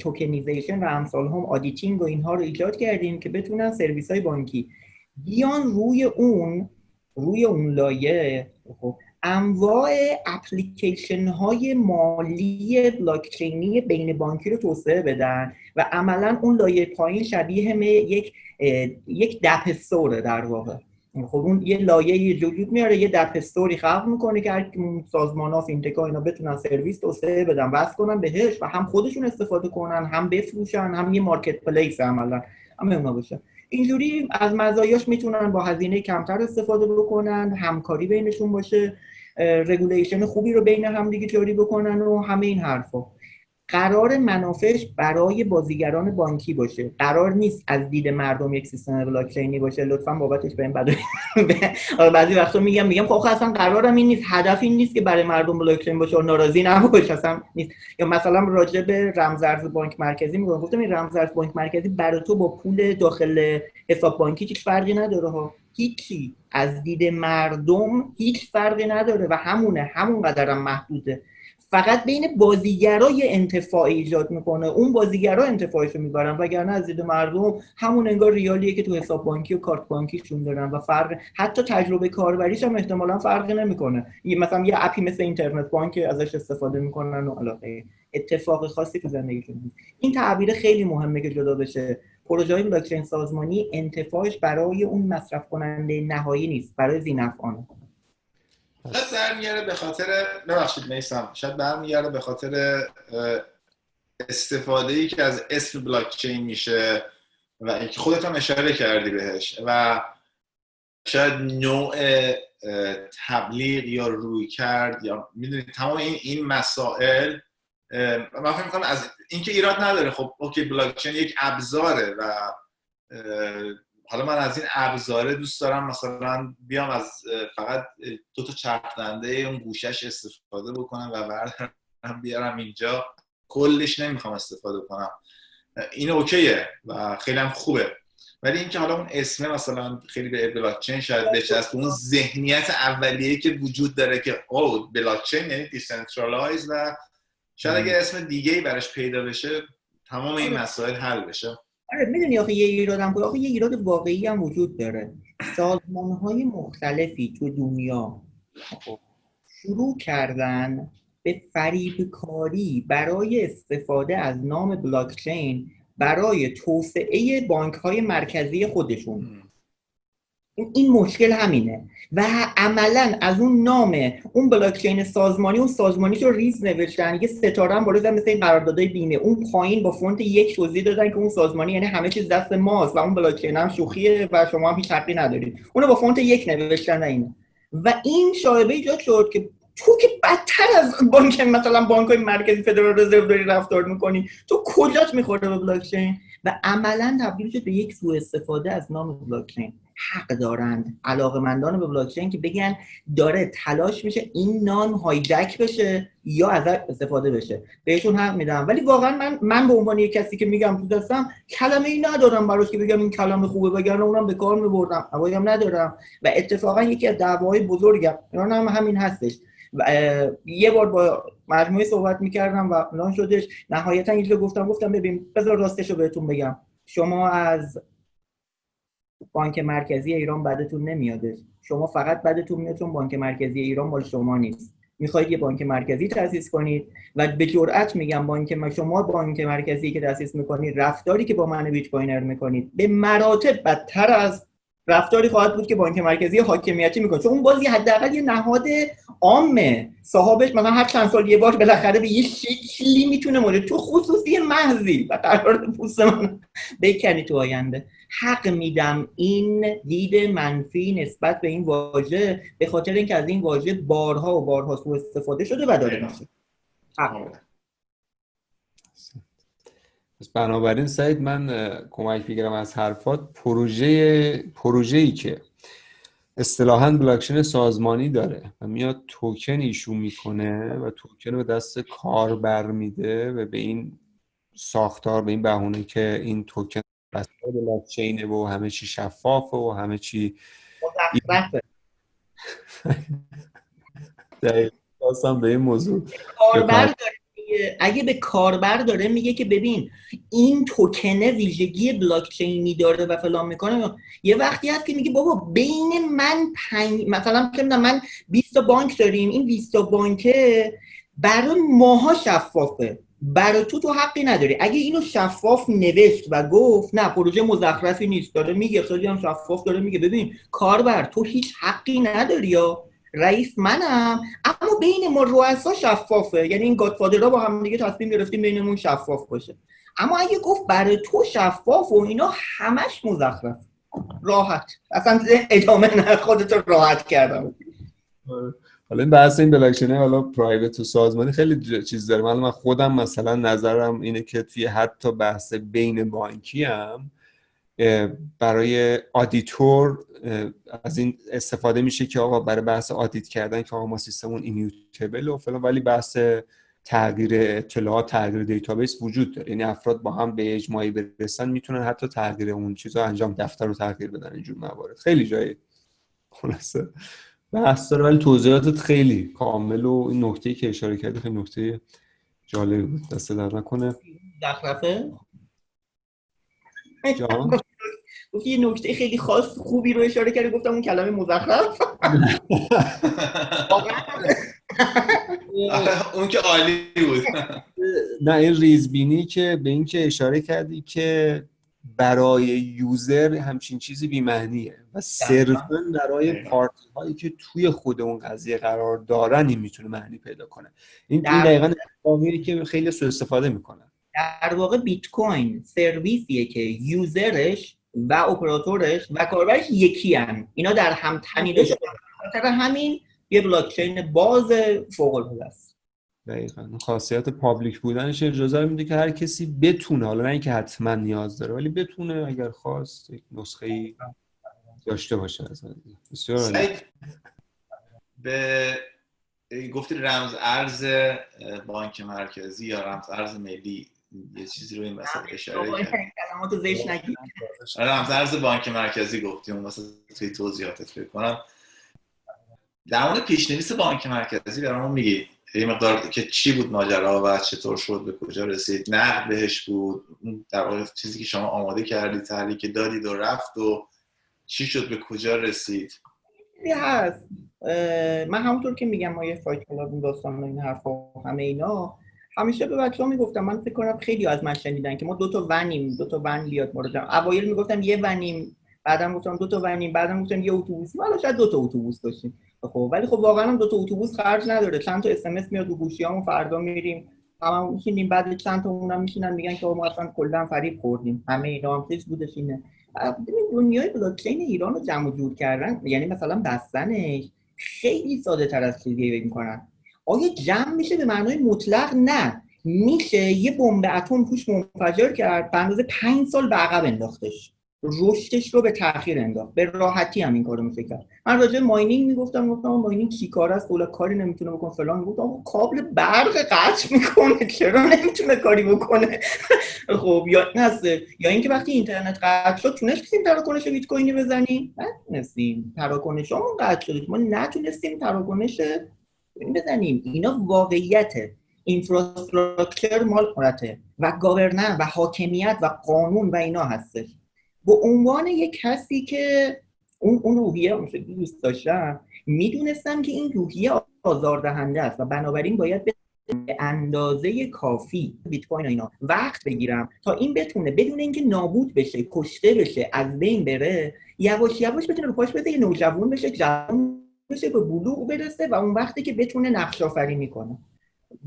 tokenization و امثال هم auditing و اینها رو ایجاد کردیم که بتونن سرویس های بانکی بیان روی اون روی اون لایه. خب انواع اپلیکیشن های مالی بلاکچینی بین بانکی رو توسعه بدن و عملا اون لایه پایین شبیه یک یک DApp در واقع. خب اون یه لایه وجود میاره یه DApp store ی خلق می‌کنه که سازمان ها fintech اینا بتونن سرویس توسعه بدن وصل کنن بهش و هم خودشون استفاده کنن هم بفروشن هم یه marketplace عملا. همه اونا باشه. اینجوری از مزایاش می‌تونن با هزینه کمتر استفاده بکنن همکاری بینشون باشه. regulation خوبی رو بین هم دیگه جاری بکنن و همه این حرفا. قرار منافعش برای بازیگران بانکی باشه. قرار نیست از دید مردم یک سیستم بلاکچینی باشه. لطفا بابتش به این بعضی وقتا میگم میگم خب اصلا قرارم این نیست. هدف این نیست که برای مردم بلاکچین باشه ناراضی نباشه. اصلا نیست. یا مثلا راجع به رمزارز بانک مرکزی میگم. گفتم این رمزارز بانک مرکزی برای تو با پول داخل حساب بانکی هیچ فرقی نداره ها. هیچی. از دید مردم هیچ فرقی نداره و همونه. همون قدرم محدوده. فقط بین بازیگرای انتفاع ایجاد می‌کنه. اون بازیگرا انتفاعش رو می‌برن وگرنه از دید مردم همون انگار ریالیه که تو حساب بانکی و کارت بانکیشون دارن و فرق حتی تجربه کاربریش هم احتمالا فرقی نمی‌کنه. مثلا یه اپی مثل اینترنت بانک ازش استفاده می‌کنن و علاقه اتفاق خاصی تو زندگیشون این تعبیر خیلی مهمه که جدا بشه. پروژه های بلاکچین سازمانی انتفاعش برای اون مصرف کننده نهایی نیست برای زینفعانه شاید برمیگرده به خاطر ببخشید میسم شاید برمیگرده به خاطر استفاده ای که از اسم بلاکچین میشه و خودت هم اشاره کردی بهش و شاید نوع تبلیغ یا روی کرد یا می‌دونید تمام این این مسائل من فکر می‌کنم از اینکه ایراد نداره. خب اوکی بلاکچین یک ابزاره و حالا من از این ابزاره دوست دارم مثلا بیام از فقط دو تا چرخنده اون گوشش استفاده بکنم و بردارم بیارم اینجا. کلش نمی‌خوام استفاده کنم. این اوکیه و خیلی هم خوبه. ولی اینکه حالا اون اسم مثلا خیلی به بلاکچین شاید نچسبه اون ذهنیت اولیه که وجود داره که او بلاکچین یعنی decentralize و شاید اگه اسم دیگه ای براش پیدا بشه تمام این آره. مسائل حل بشه. آره می‌دونی آخه یه ایراد هم آخه یه ایراد واقعی هم وجود داره. سازمان های مختلفی تو دنیا شروع کردن به فریب کاری برای استفاده از نام بلاکچین برای توسعه بانک های مرکزی خودشون. این مشکل همینه. و عملا از اون نام اون بلاکچین سازمانی اون سازمانی رو ریز نوشتن یه ستاره هم بالا مثل این قراردادهای بیمه. اون پایین با فونت یک توضیح دادن که اون سازمانی یعنی همه چیز دست ماست و اون بلاکچین هم شوخیه و شما هم هیچ حقی ندارید. اونو با فونت یک نوشتن اینه. و این شائبه ایجاد شد که تو که بدتر از بانک مثلا بانک های مرکزی فدرال رزرو داری رفتار می‌کنی تو کجاش می‌خوره به بلاکچین؟ و عملا تبدیل شد به یک سوء استفاده از نام بلاکچین. حق دارند. علاقمندان به بلاکچین که بگن داره تلاش میشه این نام هایجک بشه یا از استفاده بشه. بهشون حق میدم. ولی واقعا من من به عنوان یک کسی که میگم تو دستم کلمه ای ندارم براش که بگم این کلمه خوبه بگن اونم به کار میبردم. هم ندارم. و اتفاقا یکی از دعواهای بزرگم اینا هم همین هستش. یه بار با مجموعه صحبت می‌کردم و نان شدش. نهایتا اینجا گفتم گفتم ببین بذار راستش رو بهتون بگم. شما از بانک مرکزی ایران بدتون نمیاده. شما فقط بدتون میاد چون بانک مرکزی ایران مال شما نیست. می‌خواید یه بانک مرکزی تاسیس کنید و به جرئت میگم بانک شما بانک مرکزی که تاسیس می‌کنید رفتاری که با من بیت کوینر می‌کنید به مراتب بدتر از رفتاری خواهد بود که بانک مرکزی حاکمیتی می‌کنه. چون اون بازی حداقل یه نهاد عامه. صاحبش مثلا هر چند سال یه بار بالاخره به یه شکلی می‌تونه مورد تو خصوصی محضی. و قرار پوست من بکنی تو آینده. حق میدم این دید منفی نسبت به این واژه به خاطر اینکه از این واژه بارها و بارها سوء استفاده شده و داره میشه. بنابراین سعید من کمک بگیرم از حرفات. پروژه پروژه ای که اصطلاحا بلاکچین سازمانی داره و میاد توکن ایشو می‌کنه و توکن رو به دست کاربر میده و به این ساختار به این بهونه که این توکن بسته بلاکچینه و همه چی شفافه و همه چی دقیقا به این موضوع کاربر اگه به کاربر داره میگه که ببین این توکنه ویژگی بلاکچینی داره و فلان می‌کنه یه وقتی هست که میگه بابا بین من پنج مثلا من 20 تا بانک داریم این 20 تا بانک برای ماها شفافه برای تو تو حقی نداری. اگه اینو شفاف نوشت و گفت نه پروژه مزخرفی نیست داره میگه خیلی هم شفاف داره میگه ببین کاربر تو هیچ حقی نداری یا؟ رئیس منم. اما بین ما رؤسا شفافه. یعنی این گادفادرها با هم دیگه تصمیم گرفتیم بینمون شفاف باشه. اما اگه گفت برای تو شفاف و اینا همش مزخرف. راحت. اصلا ادامه نه. خودتو راحت کردم. حالا این بحث این بلاکچین حالا private و سازمانی خیلی چیز داره. من خودم مثلا نظرم اینه که توی حتی بحث بین بانکی هم برای auditor از این استفاده میشه که آقا برای بحث audit کردن که آقا ما سیستمون immutable و فلان ولی بحث تغییر اطلاعات تغییر database وجود داره. یعنی افراد با هم به اجماعی برسن می‌تونن حتی تغییر اون چیزا انجام دفتر رو تغییر بدن اینجور موارد. خیلی جای خلاصه. بحث داره ولی توضیحاتت خیلی کامل و این نکته که اشاره کردی خیلی نکته جالبی بود. دست در نکنه. جان گفتی یه نکته خیلی خاص خوبی رو اشاره کردی گفتم اون کلمه مزخرف. اون که عالی بود. نه این ریزبینی که به این که اشاره کردی که برای user همچین چیزی بیمعنیه و صرفا برای. party هایی که توی خود اون قضیه قرار دارن این می‌تونه معنی پیدا کنه. این این دقیقا. اتفاقیه که خیلی سوء استفاده می‌کنن در واقع بیت کوین سرویسیه که user ش و اپراتورش و کاربرش یکی هن. اینا در هم تنیده شده به خاطر همین یه بلاکچین باز فوق العاده است. دقیقا. خاصیت public بودنش اجازه میده که هر کسی بتونه حالا نه اینکه حتما نیاز داره ولی بتونه اگر خواست یک نسخه ای داشته باشه از این. بسیار به گفتی رمز ارز بانک مرکزی یا رمز ارز ملی یه چیزی رو این وسط اشاره کرد. رمز ارز بانک مرکزی گفتی اون وسط توی توضیحاتت فکر کنم. در مورد پیشنویس بانک مرکزی برامون میگی یه مقدار که چی بود ماجرا و چطور شد به کجا رسید نه بهش بود در واقع چیزی که شما آماده کردی تحلیل که دادید و رفت و چی شد به کجا رسید؟ هست. من همونطور که میگم ما یه fight club این داستان این حرفا همه اینا. همیشه به بچه ها می‌گفتم من فکر کنم خیلی از من شنیدن که ما دو تا ونیم دو تا ون بیاد جمع. اوایل می‌گفتم یه ونیم بعدم گفتم دو تا ونیم بعدم گفتم یه اتوبوس. حالا شاید دو تا اتوبوس داشتیم. خب ولی خب واقعا هم دو تا اتوبوس خرج نداره. چند تا اس ام اس میاد رو گوشیامون فردا میریم. هممون میشینیم بعد چند تا اونم میشینن میگن که ما اصلا کلا فریب خوردیم. همه اینا هم چیز بودش اینه. دنیای بلاکچین ایران رو جمع جور کردن یعنی مثلا بستنش خیلی ساده تر از چیزی فکر آیا جمع میشه به معنای مطلق؟ نه. میشه یه بمب اتم توش منفجر کرد به اندازه پنج سال به عقب انداختش. رشدش رو به تاخیر انداخت. به راحتی هم این کارو میشه کرد. من راجع ماینینگ می‌گفتم گفتم ماینینگ چی کار است؟ دولا کاری نمی‌تونه بکنه فلان. گفتم آقا کابل برق قطع می‌کنه. چرا نمی‌تونه کاری بکنه؟ خب یا هست یا اینکه وقتی اینترنت قطع شد تونستیم تراکنش بیت کوینی بزنیم؟ نتونستیم. تراکنشمون قطع شد ما نتونستیم تراکنش بزنیم. اینا واقعیته اینفراستراکچر مال قدرته. و گاورنر و حاکمیت و قانون و اینا هستش. به عنوان یک کسی که اون اون روحیه اون شکلی دوست داشتم می‌دونستم که این روحیه آزاردهنده است و بنابراین باید به اندازه کافی بیت کوین اینا وقت بگیرم تا این بتونه بدون اینکه نابود بشه کشته بشه از بین بره یواش یواش بتونه رو پاش بده یه نوجوان بشه جوان بشه به بلوغ برسه و اون وقتی که بتونه نقش آفرینی کنه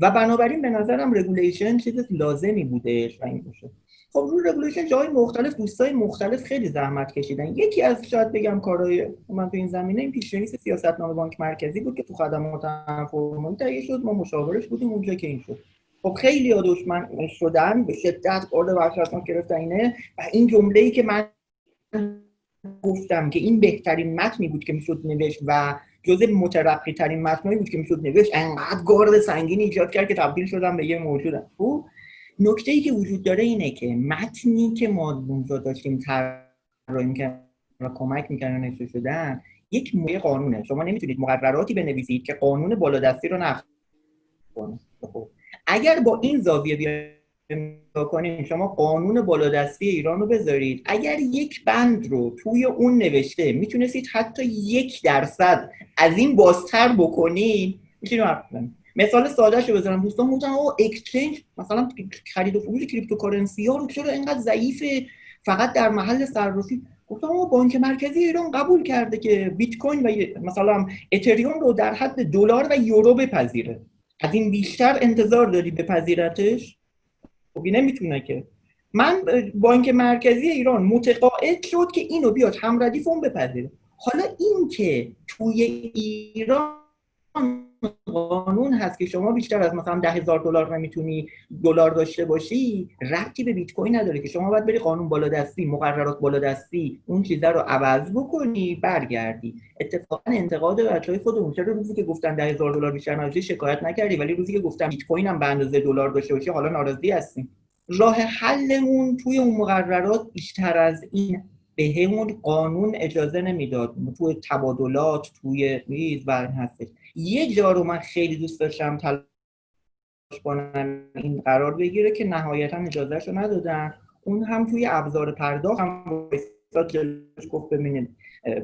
و بنابراین به نظرم regulation چیز لازمی بودش و این باشه. خب رو regulation جای مختلف دوستای مختلف خیلی زحمت کشیدن. یکی از شاید بگم کارهای من تو این زمینه این پیشنویس سیاستنامه بانک مرکزی بود که تو خدمات فرمالی تهیه شد. ما مشاورش بودیم اونجا که این شد. خب خیلی ها دشمن شدن به شدت قرد وحشتناک گرفتن اینه و این جمله ای که من گفتم که این بهترین متنی بود که می‌شد نوشت و جزء مترقی ترین متنایی بود که می‌شد نوشت. انقدر گارد سنگین ایجاد کرد که تبدیل شدم به یه موجود خب نکته ای که وجود داره اینه که متنی که ما اونجا داشتیم طراحی می‌کردیم و کمک می‌کردن نوشته شدن یک موی قانونه. شما نمی‌تونید مقرراتی بنویسید که قانون بالادستی رو نقض کنه. خب اگر با این زاویه بیایم کنیم شما قانون بالادستی ایران رو بذارید. اگر یک بند رو توی اون نوشته می‌تونستید حتی یک درصد از این بازتر بکنید می‌تونید مثال ساده شو بزنم دوستان گفتن او exchange مثلا خرید و فروش cryptocurrency ها رو چرا اینقدر ضعیفه فقط در محل صرافی؟ گفتم او بانک مرکزی ایران قبول کرده که بیت کوین و مثلا اتریوم رو در حد دلار و یورو بپذیره. از این بیشتر انتظار داری بپذیرتش؟ خب نمی‌تونه که. من بانک مرکزی ایران متقاعد شد که اینو بیاد هم ردیف اون بپذیره. حالا این که توی ایران قانون هست که شما بیشتر از مثلا ده هزار دلار نمی‌تونی دلار داشته باشی ربطی به بیت کوین نداره که شما باید بری قانون بالادستی مقررات بالادستی اون چیزا رو عوض بکنی برگردی. اتفاقا انتقاد بچهای خودمون. چرا روزی که گفتن ده هزار دلار بیشتر نداشتی شکایت نکردی؟ ولی روزی که گفتم بیت کوین هم به اندازه دلار داشته باشی حالا ناراضی هستیم. راه حلمون توی اون مقررات بیشتر از این به همون قانون اجازه نمی‌داد. توی تبادلات توی ریز و هستش. یه جا رو من خیلی دوست داشتم تلاش کنم این قرار بگیره که نهایتا اجازهش رو ندادن. اون هم توی ابزار پرداخت هم گفت ببینید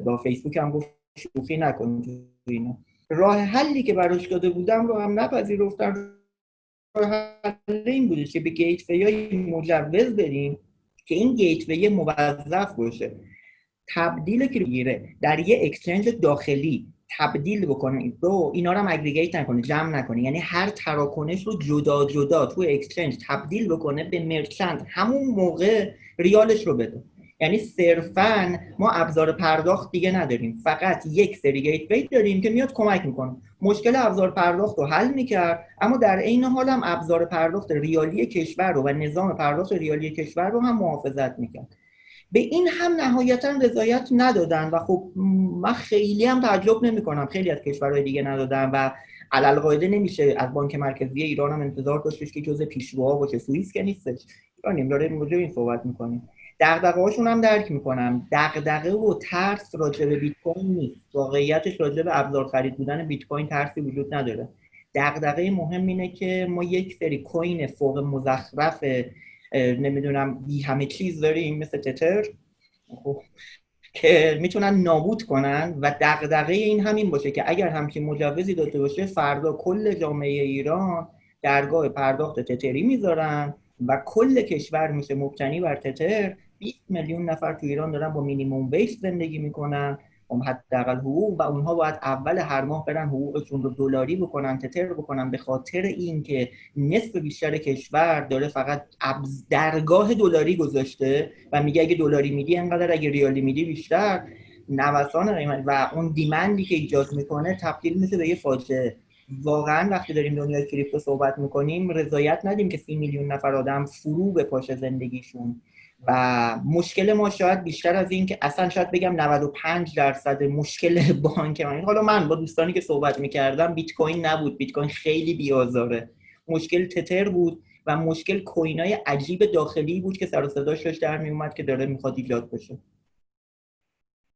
با فیسبوک هم گفت شوخی نکنید اینا راه حلی که براش داده بودم رو هم نپذیرفتن راه حل این بوده که به گیت های مجوز بریم که این گیت موظف باشه. تبدیل که در یه exchange داخلی. تبدیل بکنه. رو اینا رو هم aggregate نکنه جمع نکنه یعنی هر تراکنش رو جدا جدا تو exchange تبدیل بکنه به merchant همون موقع ریالش رو بده. یعنی صرفا ما ابزار پرداخت دیگه نداریم. فقط یک سری gate داریم که میاد کمک می‌کنه. مشکل ابزار پرداخت رو حل می‌کرد اما در عین حال هم ابزار پرداخت ریالی کشور رو و نظام پرداخت ریالی کشور رو هم محافظت می‌کرد. به این هم نهایتا رضایت ندادن و خب من خیلی هم تعجب نمی کنم خیلی از کشورهای دیگه ندادن و علل قاعده نمیشه. از بانک مرکزی ایران هم انتظار داشتش که جزء پیشروها باشه. سوئیس که نیستش. ایرانیم. داره این صحبت می‌کنیم. دغدغه هاشون هم درک می‌کنم. دغدغه و ترس راجع به بیت کوین نیست. واقعیتش راجع به ابزار خرید بودن بیت کوین ترسی وجود نداره. دغدغه مهم اینه که ما یک سری کوین فوق مزخرف نمی‌دونم بی همه چیز داریم مثل تتر. که می‌تونن نابود کنن و دغدغه این همین باشه که اگر همچین مجوزی داده باشه فردا کل جامعه ایران درگاه پرداخت تتری می‌ذارن و کل کشور میشه مبتنی بر تتر. 20 میلیون نفر تو ایران دارن با مینیموم ویس زندگی می‌کنن. حداقل حقوق و اونها باید اول هر ماه برن حقوقشون رو دلاری بکنن تتر بکنن به خاطر اینکه نصف بیشتر کشور داره فقط درگاه دلاری گذاشته و میگه اگه دلاری میدی انقدر اگه ریالی میدی بیشتر. نوسان قیمت و اون دیمندی که ایجاد می‌کنه تبدیل میشه به یه فاجعه. واقعا وقتی داریم دنیای کریپتو صحبت می‌کنیم رضایت ندیم که سی میلیون نفر آدم فرو به پاش زندگیشون. و مشکل ما شاید بیشتر از این که اصلا شاید بگم 95 درصد مشکل بانک من. حالا من با دوستانی که صحبت می‌کردم بیت کوین نبود. بیت کوین خیلی بیازاره مشکل تتر بود و مشکل کوین های عجیب داخلی بود که سر و صداش داشت در میومد که داره می‌خواد ایجاد بشه.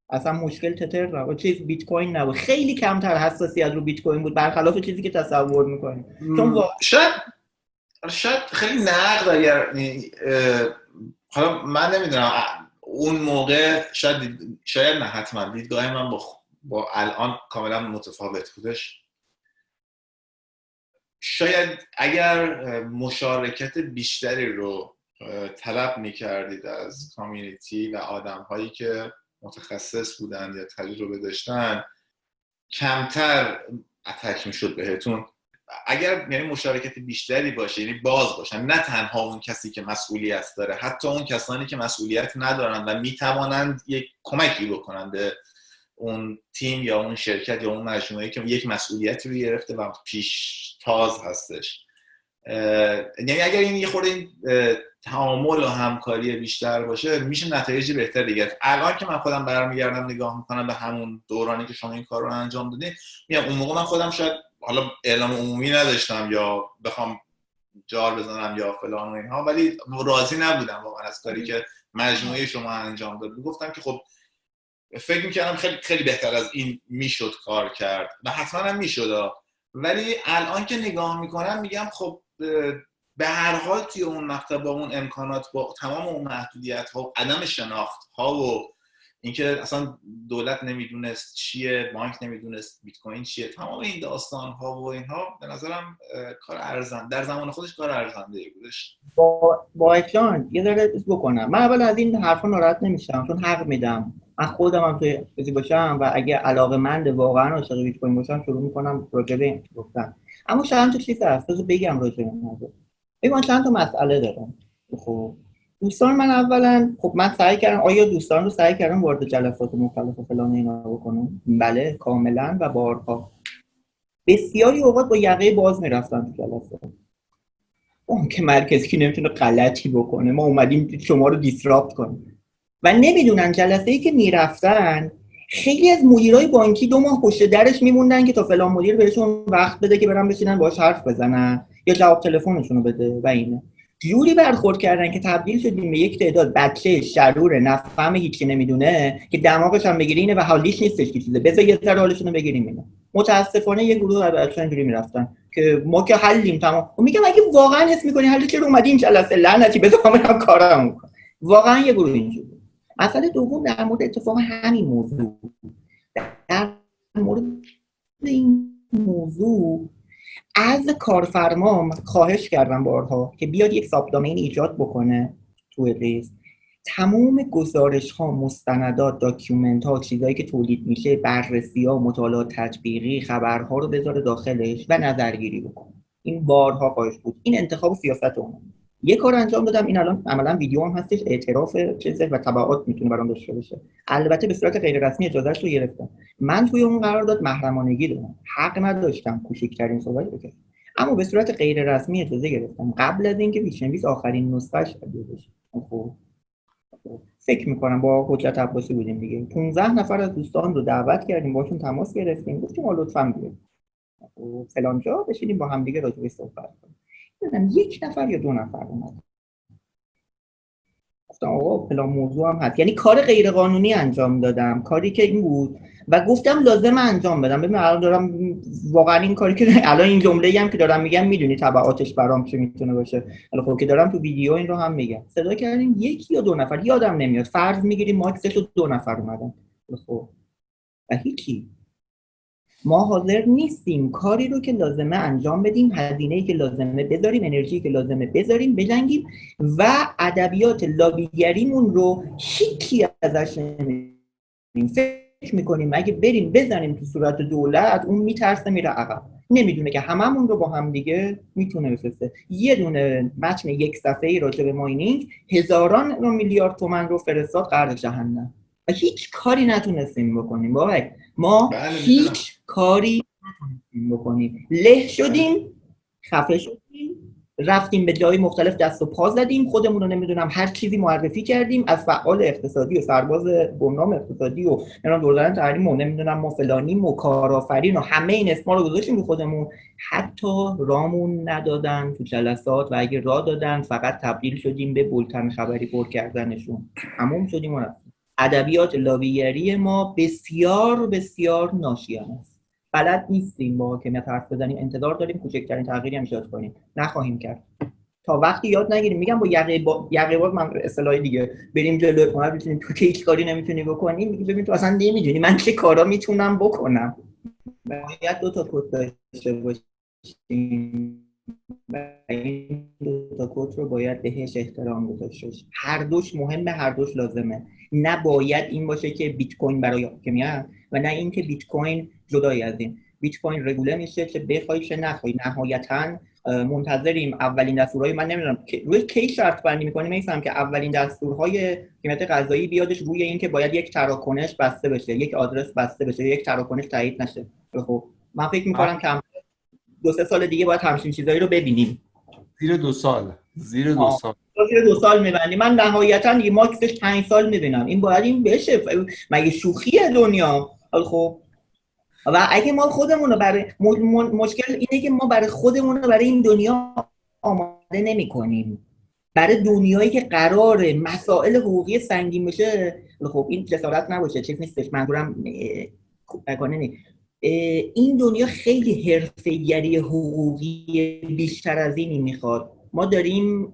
اصلا مشکل تتر نبود. چیز بیت کوین نبود. خیلی کمتر حساسیت رو بیت کوین بود. برخلاف چیزی که تصور می‌کنیم. چون شاید شاید خیلی نقد اگر حالا من نمی‌دونم اون موقع شاید شاید نه حتما. دیدگاه من با, با الان کاملا متفاوت بودش. شاید اگر مشارکت بیشتری رو طلب می‌کردید از کامیونیتی و آدم هایی که متخصص بودند یا تجربه داشتن کمتر اتک می‌شد بهتون. اگر یعنی مشارکت بیشتری باشه یعنی باز باشن نه تنها اون کسی که مسئولیت داره حتی اون کسانی که مسئولیت ندارن و می‌توانند یک کمکی بکنن به اون تیم یا اون شرکت یا اون مجموعه که یک مسئولیتی رو گرفته و پیش تاز هستش. یعنی اگر این یه خورده این تعامل و همکاری بیشتر باشه میشه نتایج بهتر دیگه. الان که من خودم برمیگردم نگاه می‌کنم به همون دورانی که شما این کار رو انجام دادین میگم اون موقع من خودم شاید حالا اعلام عمومی نداشتم یا بخوام جار بزنم یا فلان و اینها ولی راضی نبودم واقعا از کاری که مجموعه شما انجام داد. گفتم که خب فکر می‌کردم خیلی خیلی بهتر از این می‌شد کار کرد. و حتما هم می‌شد. ولی الان که نگاه می‌کنم میگم خب به هر حال توی اون مقطع با اون امکانات با تمام اون محدودیت ها و عدم شناخت ها و اینکه اصلا دولت نمی‌دونست چیه بانک نمی‌دونست بیت کوین چیه. تمام این داستان ها و اینها به نظرم کار ارزنده در زمان خودش کار ارزنده بودش. با با اکران یه ذره بکنم. من اول از این حرفا ناراحت نمیشم چون حق میدم. من خودم هم توی چیزی باشم و اگه علاقه مند واقعا عاشق بیت کوین باشم شروع می‌کنم به گفتن. اما چند تا چیز هست بگم راجع به این من چند تا مسئله دارم. خب دوستان من اولا خب من سعی کردم آیا دوستان رو سعی کردم وارد جلسات مختلف و فلان اینا بکنم؟ بله کاملا و بارها. بسیاری اوقات با یقه باز می‌رفتن تو جلسات. اون که مرکزی که نمی‌تونه غلطی بکنه ما اومدیم شما رو دیسراپت کنیم. و نمی‌دونن جلسه ای که می‌رفتن خیلی از مدیرای بانکی دو ماه پشت درش میموندن که تا فلان مدیر بهشون وقت بده که برن بشینن باهاش حرف بزنن یا جواب تلفنشون رو بده و اینه. جوری برخورد کردن که تبدیل شدیم به یک تعداد بچه شرور نفهم هیچی نمی‌دونه که دماغش هم بگیری اینه و حالیش نیستش که چیزه. بذار یه ذره حالشون رو بگیریم اینه متاسفانه یه گروه از بچه‌ها اینجوری می‌رفتن که ما که حلیم تمام. و میگم اگه واقعا حس می‌کنی حلی چرا اومدی این جلسه؟ لعنتی بذار من کارم واقعا یه گروه اینجوری. مسئله دوم در مورد اتفاق همین موضوع. در مورد این موضوع از کارفرمام خواهش کردم بارها که بیاد یک subdomain ایجاد بکنه تو لیست تمام گزارش ها مستندات document ها چیزهایی که تولید میشه بررسی ها مطالعات تطبیقی خبرها رو بذاره داخلش و نظرگیری بکنه. این بارها خواهش بود. این انتخاب سیاست عمومی. یه کار انجام دادم. این الان عملا ویدیو هم هستش اعتراف چیزش و تبعات می‌تونه برام داشته باشه. البته به صورت غیر رسمی اجازهش رو گرفتم. من توی اون قرارداد محرمانگی دارم. حق نداشتم کوچکترین صحبت بکنم. اما به صورت غیر رسمی اجازه گرفتم. قبل از اینکه پیشنویس آخرین نسخهش بشه. خب. فکر می‌کنم با حجت عباسی بودیم دیگه. 15 نفر از دوستان رو دعوت کردیم باشون تماس گرفتیم. گفتیم لطفا بیاید خب، فلان جا بشینیم با هم دیگه راجع صحبت کنیم. یک نفر یا دو نفر اومد. گفتم آقا فلان موضوع هم هست. یعنی کار غیر قانونی انجام دادم. کاری که این بود. و گفتم لازم انجام بدم. ببین الان دارم واقعا این کاری که الان این جمله هم که دارم میگم می‌دونی تبعاتش برام چه می‌تونه باشه. حالا خب که دارم تو ویدیو این رو هم میگم. صدا کردیم یکی یا دو نفر. یادم نمیاد. فرض می‌گیریم ماکسش دو نفر اومدن. خب. و هیچی. ما حاضر نیستیم کاری رو که لازمه انجام بدیم هزینه که لازمه بذاریم انرژی که لازمه بذاریم بجنگیم و ادبیات لابیگریمون رو هیچی ازش نمیدیم فکر می‌کنیم اگه بریم بزنیم تو صورت دولت اون میترسه میره عقب. نمی‌دونه که هممون رو با هم دیگه می‌تونه بفرسته. یه دونه متن یک صفحه ای راجع به ماینینگ هزاران میلیارد تومن رو فرستاد قرض جهنم. و هیچ کاری نتونستیم بکنیم. بابک ما بله هیچ کاری بکنیم. له شدیم خفه شدیم رفتیم به جای مختلف دست و پا زدیم. خودمون رو نمی‌دونم هر چیزی معرفی کردیم. از فعال اقتصادی و سرباز گمنام اقتصادی و نمی‌دونم دوران تحریم و نمی‌دونم ما فلانیم و کارآفرین و همه این اسما رو گذاشتیم رو خودمون. حتی رامون ندادن تو جلسات و اگه را دادن فقط تبدیل شدیم به بولتن خبری پر کردنشون. تموم شدیم و ادبیات لاویگری ما بسیار بسیار ناشیانه است. بلد نیستیم با حاکمیت حرف بزنیم. انتظار داریم کوچکترین تغییری هم ایجاد کنیم. نخواهیم کرد. تا وقتی یاد نگیریم. میگم با یقه با من اصطلاح دیگه. بریم جلو. ما بتونیم تو که هیچ کاری نمی‌تونی بکنی ببین تو اصلا نمی‌دونی. من چه کارا می‌تونم بکنم. باید دو تا کد داشته باشیم. این دو تا کد رو باید بهش احترام گذاشته هر دوش مهمه هر دوش لازمه. نباید این باشه که بیت کوین برای حاکمیت و نه اینکه بیت کوین جدایی از این. بیت کوین رگوله میشه چه بخوای چه نخوای نهایتا منتظریم اولین دستورهای من نمی‌دونم روی کی شرط بندی می‌کنیم میفهم که اولین دستورهای حکومت غذایی بیادش روی اینکه باید یک تراکنش بسته بشه یک آدرس بسته بشه یک تراکنش تایید نشه. خب من فکر می‌کنم که دو سه سال دیگه باید همچین چیزایی رو ببینیم. زیر دو سال. زیر دو سال. زیر دو سال میبندیم من نهایتا دیگه ماکسش پنج سال می‌بینم. این باید این بشه. مگه شوخیه دنیا؟ خب. و اگه ما خودمون رو برای مشکل اینه که ما برای خودمون رو برای این دنیا آماده نمی کنیم برای دنیایی که قرار مسائل حقوقی سنگین بشه خب این جسارت نباشه. چیز نیستش منظورم این دنیا خیلی حرفه‌گری حقوقی بیشتر از اینی می‌خواد. ما داریم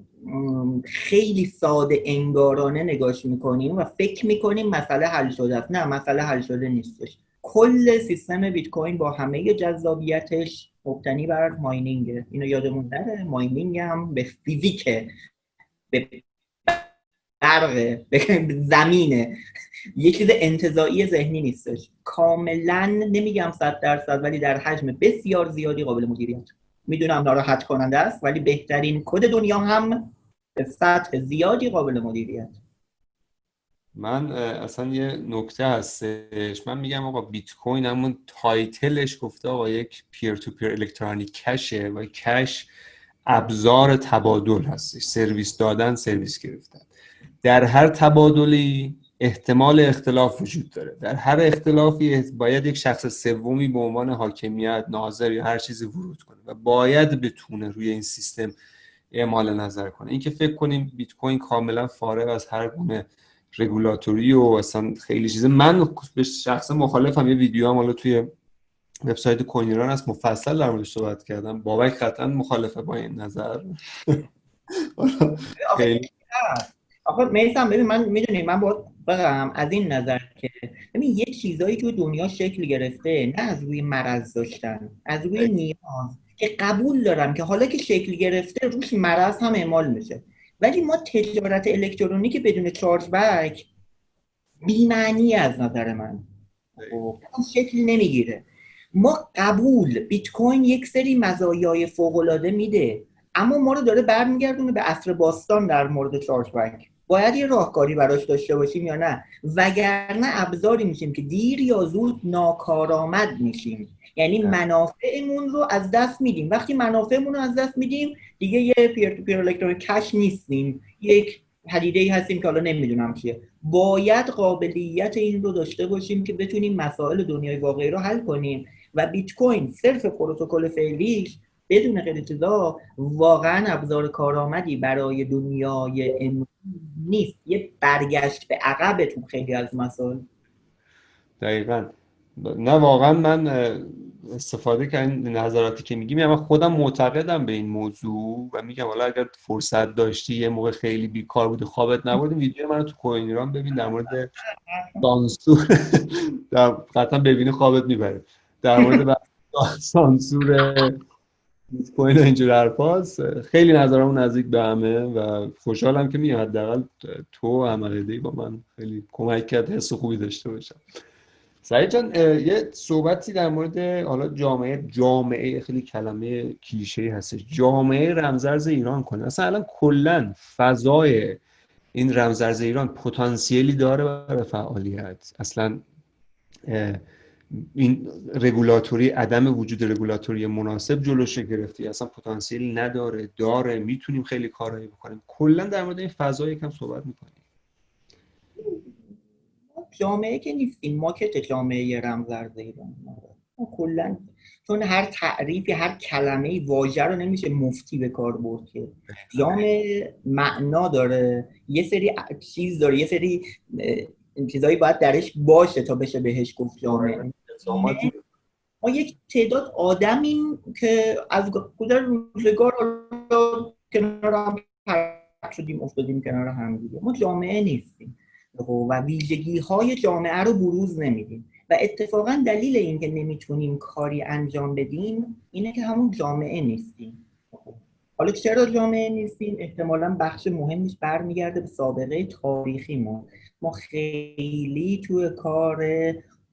خیلی ساده انگارانه نگاش می‌کنیم و فکر می‌کنیم مسئله حل شده است. نه مسئله حل شده نیستش. کل سیستم بیت کوین با همه جذابیتش مبتنی بر ماینینگه. اینو یادمون نره؟ ماینینگ هم به فیزیکه به برقه به زمینه. یه چیز انتزاعی ذهنی نیستش. کاملا نمیگم صد درصد ولی در حجم بسیار زیادی قابل مدیریت. می‌دونم ناراحت کننده است ولی بهترین کد دنیا هم به سطح زیادی قابل مدیریت. من اصلا یه نکته هستش. من میگم آقا بیت کوین همون title ش گفته آقا یک peer to peer electronic cash ه و cash ابزار تبادل هستش. سرویس دادن سرویس گرفتن. در هر تبادلی احتمال اختلاف وجود داره. در هر اختلافی باید یک شخص سومی به عنوان حاکمیت ناظر یا هر چیزی ورود کنه و باید بتونه روی این سیستم اعمال نظر کنه. اینکه فکر کنیم بیت کوین کاملا فارغ از هر گونه رگولاتوری و اصلا خیلی چیزه. من به شخص مخالفم. یه ویدیو هم حالا توی وبسایت کوین ایران هست. مفصل در موردش صحبت کردم. بابک قطعا مخالفه با این نظر. آخه میسم ببین من می‌دونی من باید بگم از این نظر که ببین یه چیزایی تو دنیا شکل گرفته نه از روی مرض داشتن از روی نیاز که قبول دارم که حالا که شکل گرفته روش مرض هم اعمال میشه. ولی ما تجارت الکترونیک بدون چارج بک بیمعنی از نظر من. خب، شکل نمی‌گیره. ما قبول بیت کوین یک سری مزایای فوق العاده میده اما ما رو داره برمیگردونه به عصر باستان در مورد چارج بک. باید یه راهکاری براش داشته باشیم یا نه؟ وگرنه ابزاری میشیم که دیر یا زود ناکارآمد میشیم. یعنی منافعمون رو از دست میدیم. وقتی منافعمون رو از دست میدیم دیگه یه پیر تو پیر الکترونیک کش نیستیم. یک پدیده ای هستیم که حالا نمی‌دونم چیه. باید قابلیت این رو داشته باشیم که بتونیم مسائل دنیای واقعی رو حل کنیم و بیت کوین صرف پروتکل فعلیش بدون غیر واقعا ابزار کارآمدی برای دنیای امروز نیست. یه برگشت به عقب تو خیلی از مسائل دقیقا. نه واقعا من استفاده کردن نظراتی که میگیم من خودم معتقدم به این موضوع و میگم حالا اگر فرصت داشتی یه موقع خیلی بیکار بودی خوابت نبود ویدیو منو تو کوین ایران ببین در مورد سانسور در قطعا ببینی خوابت می‌بره. در مورد سانسور بیت کوین اینجور حرفاست خیلی نظرمون نزدیک به همه و خوشحالم که میاد. حداقل تو عمل با من خیلی کمک کرد حس خوبی داشته باشم. سعید جان یه صحبتی در مورد حالا جامعه جامعه خیلی کلمه کلیشه هستش. جامعه رمزرز ایران کنه. اصلا الان کلا فضای این رمزرز ایران پتانسیلی داره برای فعالیت. اصلا این رگولاتوری عدم وجود رگولاتوری مناسب جلوش گرفتی. اصلا پتانسیلی نداره داره می‌تونیم خیلی کارهایی بکنیم. کلا در مورد این فضا یکم صحبت می‌کنیم. جامعه که نیستیم ما که جامعه رمزرز ایران ما کلا چون هر تعریفی هر کلمه واژه رو نمیشه مفتی به کار برد که. جامعه معنا داره. یه سری چیز داره. یه سری چیزایی باید درش باشه تا بشه بهش گفت جامعه ما یک تعداد آدمیم که از گذر روزگار کنار هم شدیم افتادیم کنار هم دیگه. ما جامعه نیستیم و ویژگی های جامعه رو بروز نمیدیم. و اتفاقا دلیل اینکه نمی‌تونیم کاری انجام بدیم اینه که همون جامعه نیستیم. حالا چرا جامعه نیستیم؟ احتمالا بخش مهمیش برمیگرده به سابقه تاریخی ما. ما خیلی توی کار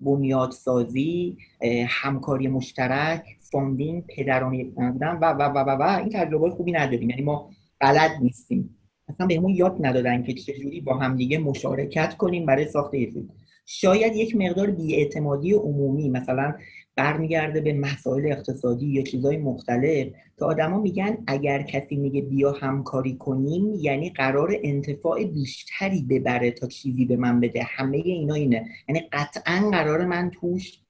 بنیادسازی همکاری مشترک funding پدرانی بودن و و و و, و این تجربه خوبی نداریم. یعنی ما بلد نیستیم. اصلا بهمون یاد ندادن که چجوری با همدیگه مشارکت کنیم برای ساخت یه شاید یک مقدار بیاعتمادی عمومی مثلا برمیگرده به مسائل اقتصادی یا چیزهای مختلف که آدما میگن اگر کسی میگه بیا همکاری کنیم یعنی قرار انتفاع بیشتری ببره تا چیزی به من بده. همه اینا اینه. یعنی قطعا قرار من توش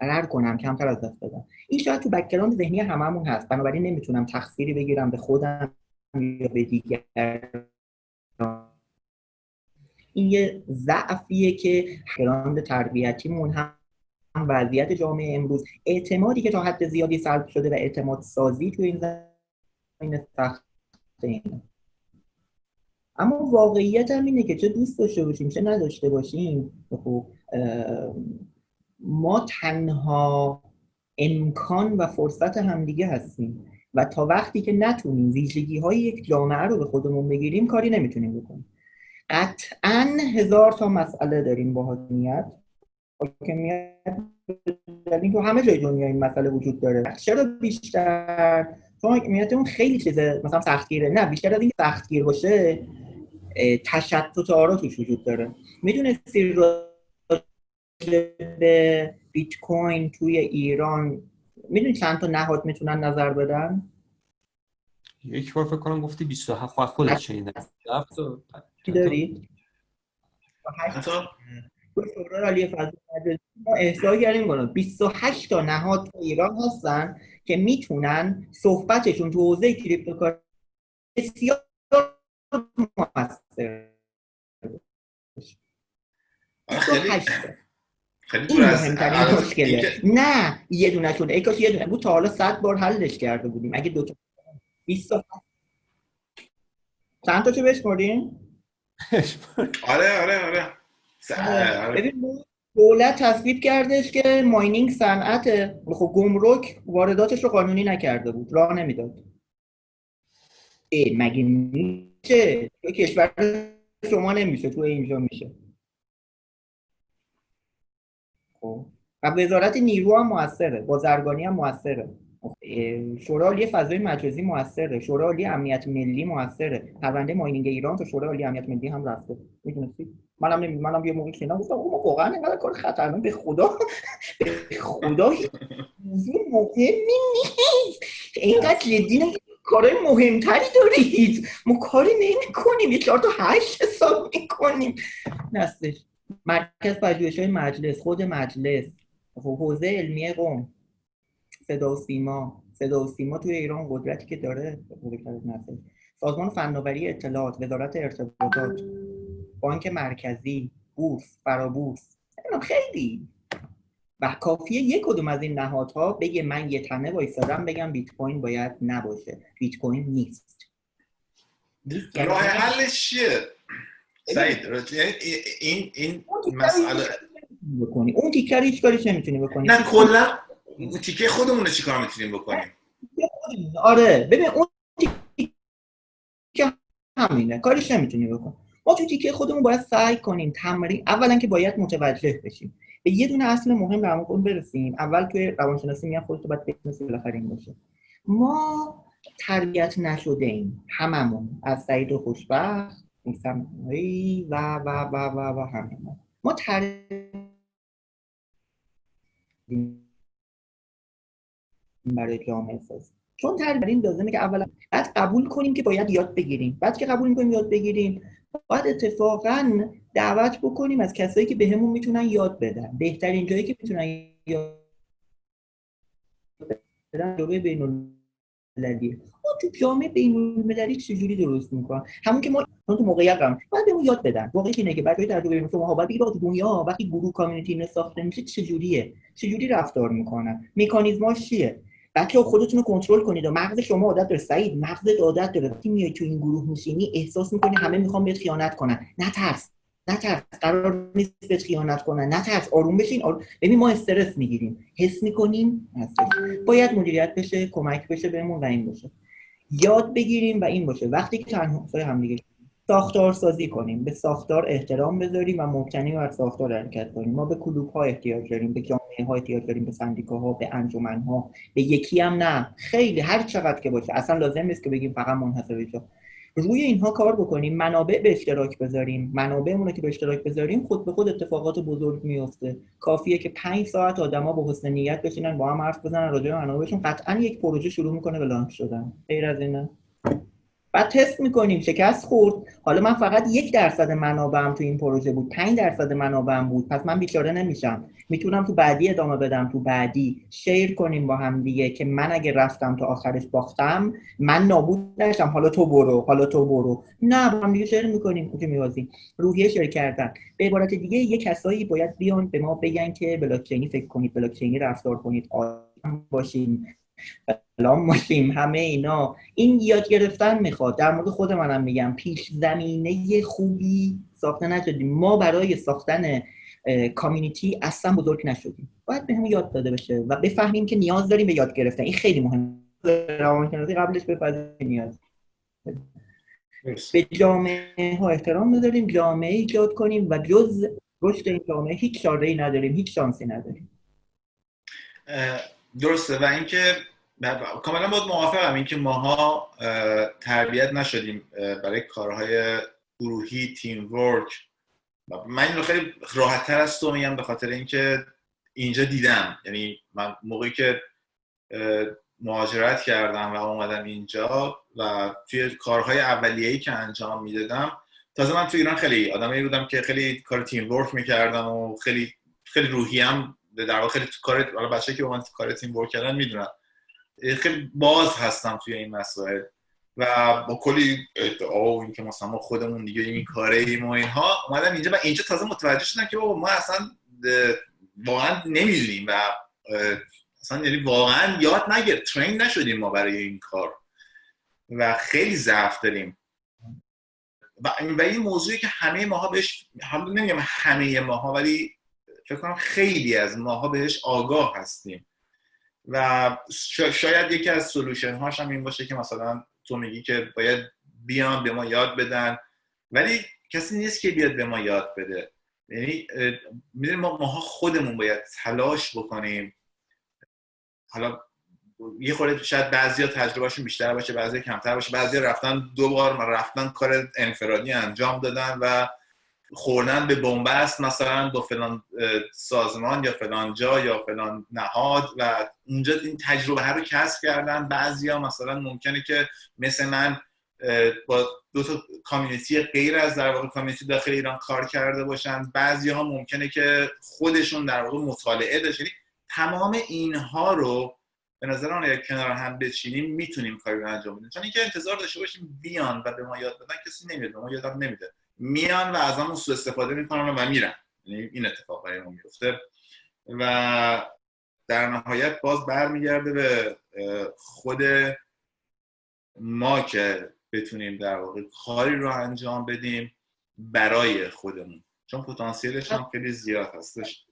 قرار کنم کمتر از دست بدم. این شاید تو background ذهنی هممون هست. بنابراین نمی‌تونم تقصیری بگیرم به خودم یا به دیگر این یه ضعفیه که background تربیتیمون هم وضعیت جامعه امروز. اعتمادی که تا حد زیادی سلب شده و اعتماد سازی تو این زمینه سخت اما واقعیت هم اینه که چه دوست داشته باشیم چه نداشته باشیم خب ما تنها امکان و فرصت همدیگه هستیم و تا وقتی که نتونیم ویژگی های یک جامعه رو به خودمون بگیریم کاری نمی‌تونیم بکنیم. قطعا هزار تا مسئله داریم با حاکمیت حاکمیت تو همه جای دنیا این مسئله وجود داره. چرا بیشتر؟ چون حاکمیت اون خیلی چیزه مثلا سختگیره. نه بیشتر از این سختگیر باشه تشتت آرا توش وجود داره. می‌دونستی به بیت کوین توی ایران می‌دونی چند تا نهاد می‌تونن نظر بدن؟ یک بار فکر کنم گفتی 27 خودت شنیدم چی دارید؟ شورای عالی ما احضار کردیم کنم 28 تا نهاد تو ایران هستن که می‌تونن صحبتشون تو حوزه کریپتوکارنسی بسیار موثر خیلی این از مهمترین مشکله نه یه دونه شده ای کاش یه دونه بود تا حالا صد بار حلش کرده بودیم اگه دو تا 20 تا چند تا چه بشمردین؟ آره آره آره. ببین دولت تصویب کردش که ماینینگ صنعت خب گمرک وارداتش رو قانونی نکرده بود راه نمی‌داد. مگه میشه؟ تو کشور شما نمیشه تو اینجا میشه. خب. و وزارت نیرو هم موثره بازرگانی هم موثره. اه، شورای عالی فضای مجازی موثره شورای عالی امنیت ملی موثره. پرونده ماینینگ ایران تا شورای عالی امنیت ملی هم رفته. می‌دونستی؟ منم منم یه موقع شنیدم گفتم اوه واقعا اینقدر کار خطرناک. به خدا به خدا موضوع مهمی نیست. اینقدر جدی کارهای مهمتری دارید. ما کاری نمی کنیم یه چهار تا هشت حساب می‌کنیم. نستش مرکز پژوهش های مجلس خود مجلس. خب، حوزه علمی قوم. صدا و سیما. صدا و سیما توی ایران قدرتی که داره. نسل. سازمان فناوری اطلاعات وزارت ارتباطات. بانک مرکزی بورس فرابورس. خیلی. و کافیه یک کدوم از این نهادها بگه من یه تنه وایسادم بگم بیت کوین باید نباشه. بیت کوین نیست. راه حلش چیه؟ سعید. یعنی این این مسئله. بکنی. اون تیکر هیچ کاریش نمی‌تونی بکنی. نه کلا اون تیکه خودمون رو چیکار می‌تونیم بکنیم؟ آره ببین اون تیکه همینه. کارش نمی‌تونی بکن ما تو تیکه خودمون باید سعی کنیم تمرین اولا که باید متوجه بشیم. به یه دونه اصل مهم مورد برسیم. اول توی روانشناسی میگن خودت باید بشناسی بالاخره این باشه. ما تربیت نشده ایم هممون. از سعید و خوشبخت میسم و و و و و ما ما تربیت برای جامعه سازی چون تربیت لازمه که اولا بعد قبول کنیم که باید یاد بگیریم. بعد که قبول کنیم یاد بگیریم. باید اتفاقا دعوت بکنیم از کسایی که بهمون می‌تونن یاد بدن. بهترین جایی که می‌تونن یاد بدن جامعه بین المللیه ما تو جامعه بین المللی چجوری درست می‌کنن؟ همون که ما چون تو موقعیت هم باید بهمون یاد بدن. واقعی اینه که برای تجربه مثل ما باید بگید دنیا وقتی گروه کامیونیتی ساخته میشه چجوریه؟ چجوری رفتار می‌کنن؟ مکانیزماش چیه؟ بچه خودتون رو کنترل کنید و مغز شما عادت داره. سعید مغزت عادت داره. وقتی میای تو این گروه میشینی احساس می‌کنی همه می‌خوان بهت خیانت کنن. نترس نترس قرار نیست بهت خیانت کنن. نترس آروم بشین. آروم ببین ما استرس می‌گیریم. حس می‌کنیم. باید مدیریت بشه کمک بشه بهمون و این باشه. یاد بگیریم و این باشه. وقتی که تنها هم دیگه ساختار سازی کنیم به ساختار احترام بذاریم و مبتنی بر ساختار حرکت کنیم. ما به کلوب ها احتیاج داریم به جامعه ها احتیاج داریم به سندیکاها به انجمن ها به یکی هم نه. خیلی هر چقدر که باشه. اصلا لازم نیست که بگیم فقط منحصر به روی اینها کار بکنیم منابع به اشتراک بذاریم. منابعمون رو که به اشتراک بذاریم خود به خود اتفاقات بزرگ میفته کافیه که پنج ساعت آدما با حسن نیت بشینن با هم حرف بزنن راجع به منابعشون. قطعا یک پروژه شروع می‌کنه به لانچ شدن. غیر از اینه بعد تست می‌کنیم شکست خورد. حالا من فقط یک درصد منابعم تو این پروژه بود. پنج درصد منابعم بود. پس من بیچاره نمیشم. می‌تونم تو بعدی ادامه بدم. تو بعدی شیر کنیم با هم دیگه که من اگه رفتم تا آخرش باختم من نابود نشم. حالا تو برو حالا تو برو. نه با هم دیگه شیر می‌کنیم. که میوازیم روحیه شیر کردن. به عبارت دیگه یه کسایی باید بیان به ما بگن که بلاکچینی فکر کنید بلاکچینی رفتار کنید. آدم باشیم. سلام باشیم همه اینا. این یاد گرفتن می‌خواد. در مورد خود منم میگم پیش زمینه خوبی ساخته نشدیم. ما برای ساختن کامیونیتی اصلا بزرگ نشدیم. باید به همون یاد داده بشه و بفهمیم که نیاز داریم به یاد گرفتن. این خیلی مهمه. روانشناسی قبلش بپذیریم نیاز. به جامعه ها احترام بذاریم جامعه ایجاد کنیم و جز رشد این جامعه هیچ چاره ای نداریم هیچ شانسی نداریم. درسته. و اینکه کاملا باید موافقم اینکه ماها تربیت نشدیم برای کارهای گروهی تیم ورک. من این رو خیلی راحت تر از تو میگم به خاطر اینکه اینجا دیدم. یعنی من موقعی که مهاجرت کردم و اومدم اینجا و توی کارهای اولیه‌ای که انجام می‌دادم تازه من توی ایران خیلی آدمی بودم که خیلی کار تیم ورک می‌کردم و خیلی خیلی روحیم در واقع خیلی کار حالا بچه‌ای که با من کار تیم ورک کردن می‌دونن. خیلی باز هستم توی این مسائل و با کلی ادعا و اینکه مثلا ما خودمون دیگه این کاره ایم و اینها اومدم اینجا و اینجا تازه متوجه شدم که ما اصلا واقعا نمی‌دونیم و اصلا یعنی واقعا یاد نگیر ترین نشدیم ما برای این کار و خیلی ضعف داریم. و, این موضوعی که همه ماها بهش حالا نمیگم همه ماها ولی فکر کنم خیلی از ماها بهش آگاه هستیم. و شاید یکی از سلوشن هاش هم این باشه که مثلا تو میگی که باید بیان به ما یاد بدن. ولی کسی نیست که بیاد به ما یاد بده. یعنی می‌دونیم ما ماها خودمون باید تلاش بکنیم. حالا یه خورده شاید بعضیا تجربهشون بیشتر باشه بعضی کمتر باشه. بعضی رفتن دو بار رفتن کار انفرادی انجام دادن و خوردن به بنبست مثلا با فلان سازمان یا فلان جا یا فلان نهاد و اونجا این تجربه رو کسب کردن. بعضیا مثلا ممکنه که مثل من با دو تا کامیونیتی غیر از در واقع کامیونیتی داخل ایران کار کرده باشن. بعضی ها ممکنه که خودشون در واقع مطالعه داشتن یعنی تمام اینها رو به نظر آن یک کنار هم بچینیم می‌تونیم کاری رو انجام بدیم. چون اینکه انتظار داشته باشیم بیان و به ما یاد بدن کسی نمیاد به ما یادم نمیده. میان و از همون سوء استفاده می‌کنن و میرن. یعنی این اتفاق برای ما میفته و در نهایت باز برمیگرده به خود ما که بتونیم در واقع کاری رو انجام بدیم برای خودمون. چون پتانسیلش هم خیلی زیاد هستش.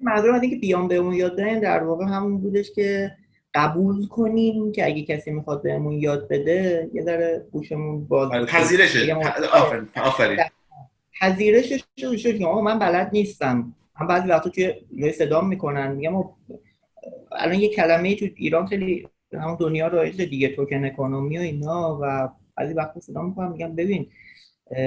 منظورم اینکه بیان بهمون یاد بدن در واقع همون بودش که قبول کنیم که اگه کسی می‌خواد بهمون یاد بده یه ذره گوشمون باز آره، پذیرشه آفرین آفرین. پذیرشش شد که من بلد نیستم. من بعضی وقتا توی صدام می‌کنن. میگم الان یه کلمه تو ایران خیلی همون دنیا رایج دیگه توکن اکونومی و اینا و بعضی وقتا صدا می‌کنم میگم ببین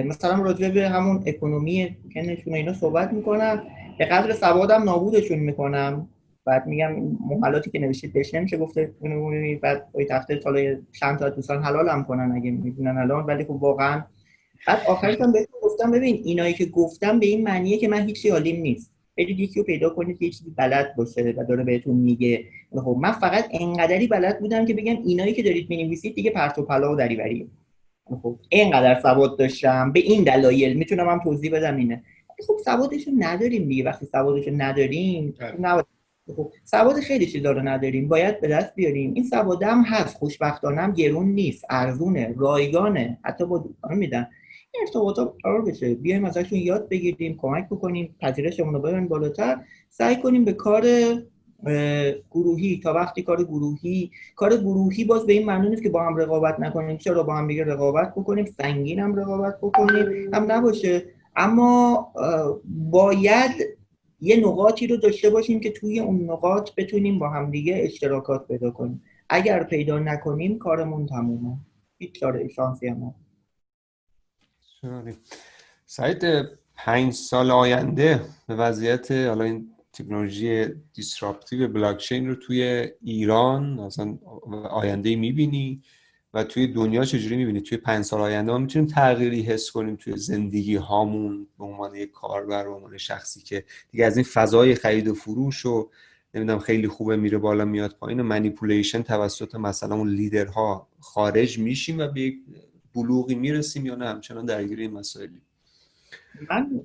مثلا راجع به همون اکونومی توکنشون اینا صحبت می‌کنم به قدر سوادم نابودشون می‌کنم. بعد میگم محلاتی که نوشید بهش نمیشه گفته بعد اوی تخته تالا چند تا دوستان حلال هم کنن اگه می‌دونن الان ولی خب واقعا. بعد آخرش هم بهتون گفتم ببین اینایی که گفتم به این معنیه که من هیچی حالیم نیست. برید یکی رو پیدا کنید که یه چیزی بلد باشه و داره بهتون میگه. خب من فقط انقدری بلد بودم که بگم اینایی که دارید می‌نویسید دیگه پرت و پلا و دریوریه خب اینقدر سواد داشتم. به این دلایل می‌تونم هم توضیح بدم اینه. خب سوادش نداریم دیگه. وقتی سوادش نداریم نباید خب سواد خیلی چیزا رو نداریم باید به دست بیاریم. این سواد هم هست خوشبختانه گرون نیست ارزونه رایگانه. حتی با دوستان میدن. این ارتباطات قرار بشه. بیایم ازشون یاد بگیریم کمک بکنیم پذیرشمون رو ببریم بالاتر. سعی کنیم به کار گروهی تا وقتی کار گروهی کار گروهی باز به این معنی نیست که با هم رقابت نکنیم. چرا با هم دیگه رقابت بکنیم؟ سنگین هم رقابت بکنیم. هم نباشه. اما باید یه نقاطی رو داشته باشیم که توی اون نقاط بتونیم با هم دیگه اشتراکات پیدا کنیم. اگر پیدا نکنیم کارمون تمومه. هیچ کار شانسی هم سعید پنج سال آینده به وضعیت حالا این تکنولوژی disruptive بلاکچین رو توی ایران مثلا آینده می‌بینی؟ و توی دنیا چجوری می‌بینی؟ توی پنج سال آینده ما می‌تونیم تغییری حس کنیم توی زندگی هامون به عنوان یک کاربر به عنوان شخصی که دیگه از این فضای خرید و فروش و نمی‌دونم خیلی خوبه میره بالا میاد پایین و manipulation توسط مثلا اون لیدرها خارج میشیم و به یک بلوغی می‌رسیم یا نه؟ همچنان درگیر این مسائلی من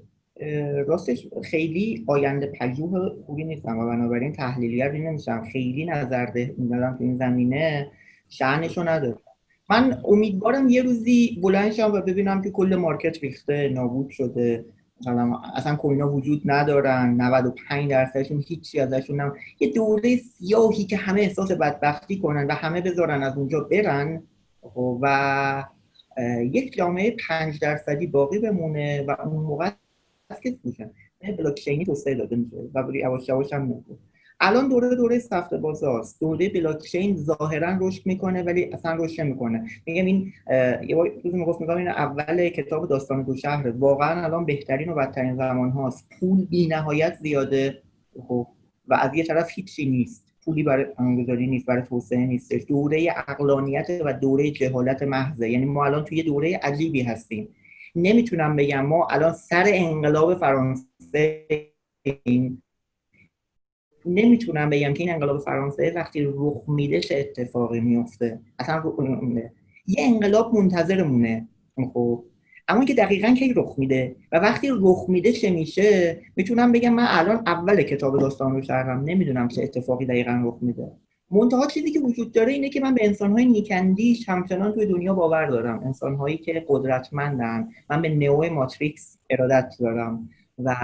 راستش خیلی آینده پژوه خوبی نیستم و بنابراین تحلیلیت نمیشم. خیلی نظر ده تو این زمینه. شعنشو نداره من امیدوارم یه روزی بلند شم و ببینم که کل مارکت ریخته نابود شده. اصلا کوینا وجود ندارن 95 درصدشون هیچی ازشون نم یه دوره سیاهی که همه احساس بدبختی کنن و همه بذارن از اونجا برن خب، و یک جامعه 5 درصدی باقی بمونه و اون موقع هست که میشن توسعه داده میشه و یواش یواش هم الان دوره دوره سفت بازاست. دوره بلاکچین ظاهرا رشد می‌کنه ولی اصلا رشد نمی‌کنه. میگم این یه روزی می‌گفت میگم این اول کتاب داستان دو شهر. واقعا الان بهترین و بدترین زمان هاست پول بی نهایت زیاده. خب و از یه طرف هیچی نیست. پولی برای انگذاری نیست برای توسعه نیستش. دوره اقلانیت و دوره جهالت محضه. یعنی ما الان توی دوره عجیبی هستیم. نمی‌تونم بگم ما الان سر انقلاب فرانسه نمی‌تونم بگم که این انقلاب فرانسه وقتی رخ میده چه اتفاقی میفته؟ اصلا یه انقلاب منتظرمونه. خب. اما که دقیقا کی رخ میده و وقتی رخ میده چه میشه می‌تونم بگم من الان اول کتاب داستان رو شهرم نمی‌دونم چه اتفاقی دقیقا رخ میده. منتها چیزی که وجود داره اینه که من به انسانهای نیکندیش همچنان توی دنیا باور دارم. انسانهایی که قدرتمندن. من به نئو ماتریکس ارادت دارم. و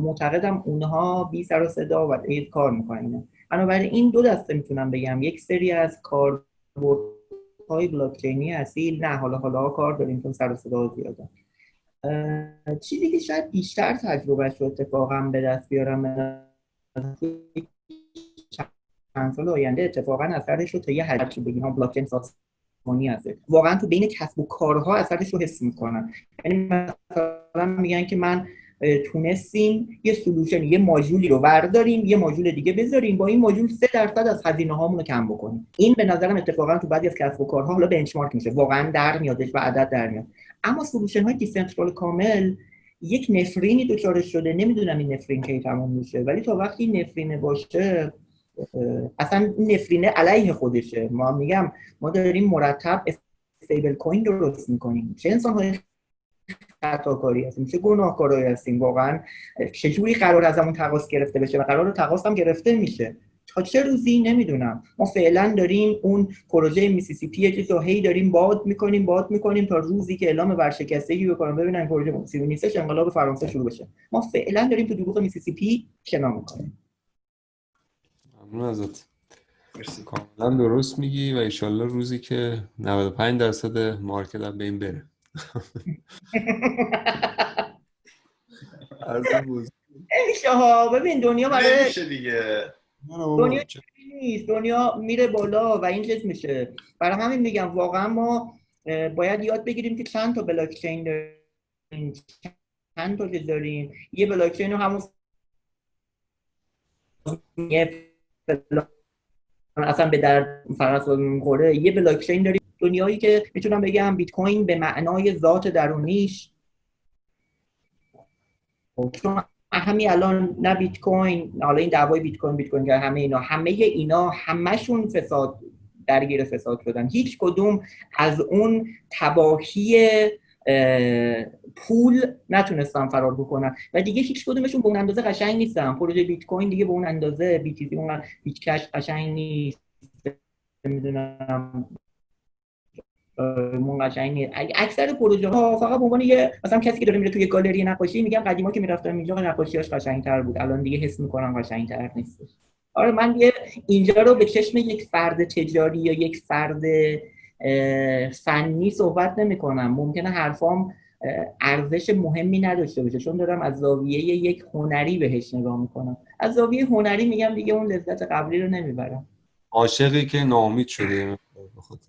معتقدم اونها بی سر و صدا و کار می‌کنن. بنابراین این دو دسته می‌تونم بگم. یک سری از کاربردهای بلاکچینی اصیل نه حالا حالا کار داریم چون سر و صدا زیاده. چیزی که شاید بیشتر تجربهش رو اتفاقا به دست بیارم چند سال آینده اتفاقا اثرش رو تا یه حد بگیم بلاکچین سازمانی هست. واقعا تو بین کسب و کارها اثرش رو حس می‌کنن یعنی مثلا میگن که من تونستیم یه solution یه ماژولی رو برداریم یه ماژول دیگه بذاریم. با این ماژول 3 درصد از هزینه هامون رو کم بکنیم. این به نظرم اتفاقا تو بعضی از کسب و کارها حالا benchmark میشه. واقعا در میادش و عدد در میاد. اما solution های decentral کامل یک نفرینی دچارش شده. نمی‌دونم این نفرین کی تموم میشه. ولی تا وقتی نفرینه باشه اصلا نفرینه علیه خودشه. ما میگم ما داریم مرتب stablecoin درست می‌کنیم. چه انسان های خطاکاری هستیم. چه گناهکارایی هستیم واقعا؟ چجوری قرار از همون تقاس گرفته بشه و قرار تقاس هم گرفته میشه؟ تا چه روزی نمی‌دونم. ما فعلا داریم اون پروژه میسیسیپی که هی داریم باد می‌کنیم باد می‌کنیم تا روزی که اعلام ورشکستگی بکنم ببینن پروژه سی نیستش انقلاب فرانسه شروع بشه. ما فعلا داریم تو دروغ میسیسیپی شنا می‌کنیم. ممنون ازت. کاملا درست میگی و ایشالله روزی که 95 درصد مارکت هم به این بره. نمیشه ها ببین دنیا برای نمیشه دیگه. دنیا نیست. دنیا میره بالا و این چیز میشه. برای همین میگم واقعا ما باید یاد بگیریم که چند تا بلاک چین داریم. چند تا چیز داریم. یه بلاک چین رو همون اصلا به در فقط می‌خوره. یه بلاک چین داریم دنیایی که می‌تونم بگم بیت کوین به معنای ذات درونیش. چون الان نه بیت کوین حالا این دعوای بیت کوین بیت کوین همه اینا همه اینا همشون فساد درگیر فساد شدن. هیچ کدوم از اون تباهی پول نتونستن فرار بکنن. و دیگه هیچ کدومشون به اون اندازه قشنگ نیستن. پروژه بیت کوین دیگه به اون اندازه بیت اون بیت کش قشنگ نیست. نمی‌دونم. قشنگ اکثر پروژه ها فقط به عنوان یه مثلا کسی که داره میره توی گالری نقاشی میگم قدیما که می‌رفتم اینجا نقاشیاش قشنگتر بود. الان دیگه حس می‌کنم قشنگتر نیستش. آره من یه اینجا رو به چشم یک فرد تجاری یا یک فرد فنی صحبت نمی کنم ممکنه حرفام ارزش مهمی نداشته باشه. چون دارم از زاویه یک هنری بهش نگاه می‌کنم. از زاویه هنری میگم دیگه اون لذت قبلی رو نمی‌برم. عاشقی که ناامید شده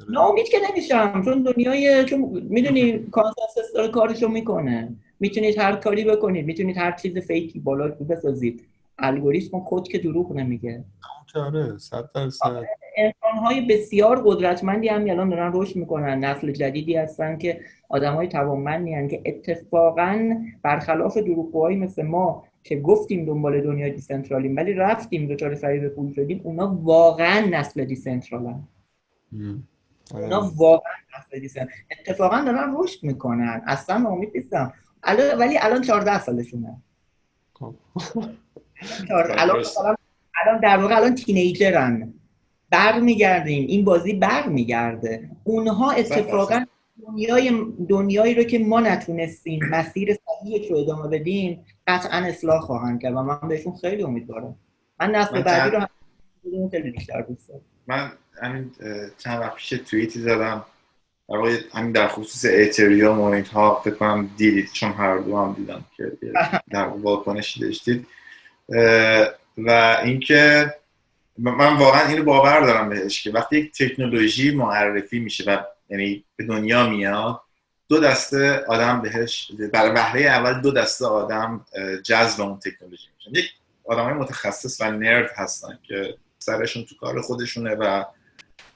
ناامید که نمیشم چون دنیای چون می‌دونی consensus داره کارشو می‌کنه. می‌تونید هر کاری بکنید می‌تونید هر چیز fake ی بالا بسازید. الگوریتم کد که دروغ نمیگه آره صد درصد. انسان های بسیار قدرتمندی هم الان دارن رشد می‌کنن. نسل جدیدی هستن که آدم های توانمندی که اتفاقا برخلاف دروغگوهایی مثل ما که گفتیم دنبال دنیای decentral یم ولی رفتیم دچار فریب پول شدیم اونا واقعا نسل decentral ن. اونا واقعا نسل دیسنترال اتفاقا دارن رشد می‌کنن. اصلا امید نیستم ولی الان 14 سالشونه. خب. الان الان در واقع الان تینیجرن. برمیگردیم. این بازی برمیگرده. اونها اتفاقا دنیای دنیایی رو که ما نتونستیم مسیر صحیحش رو ادامه بدیم قطعا اصلاح خواهند کرد و من بهشون خیلی امیدوارم. من نسل بعدی رو خیلی بیشتر دوست دارم. من همین چند وقت پیش توییتی زدم در واقع همین در خصوص اتریوم و اینها فکر کنم دیدید چون هر دو هم دیدم که در واکنشی داشتید. و اینکه من واقعا اینو باور دارم بهش که وقتی یک تکنولوژی معرفی میشه و یعنی به دنیا میاد دو دسته آدم بهش برای وهله اول دو دسته آدم جذب اون تکنولوژی میشن. یک آدمای متخصص و نرد هستن که سرشون تو کار خودشونه و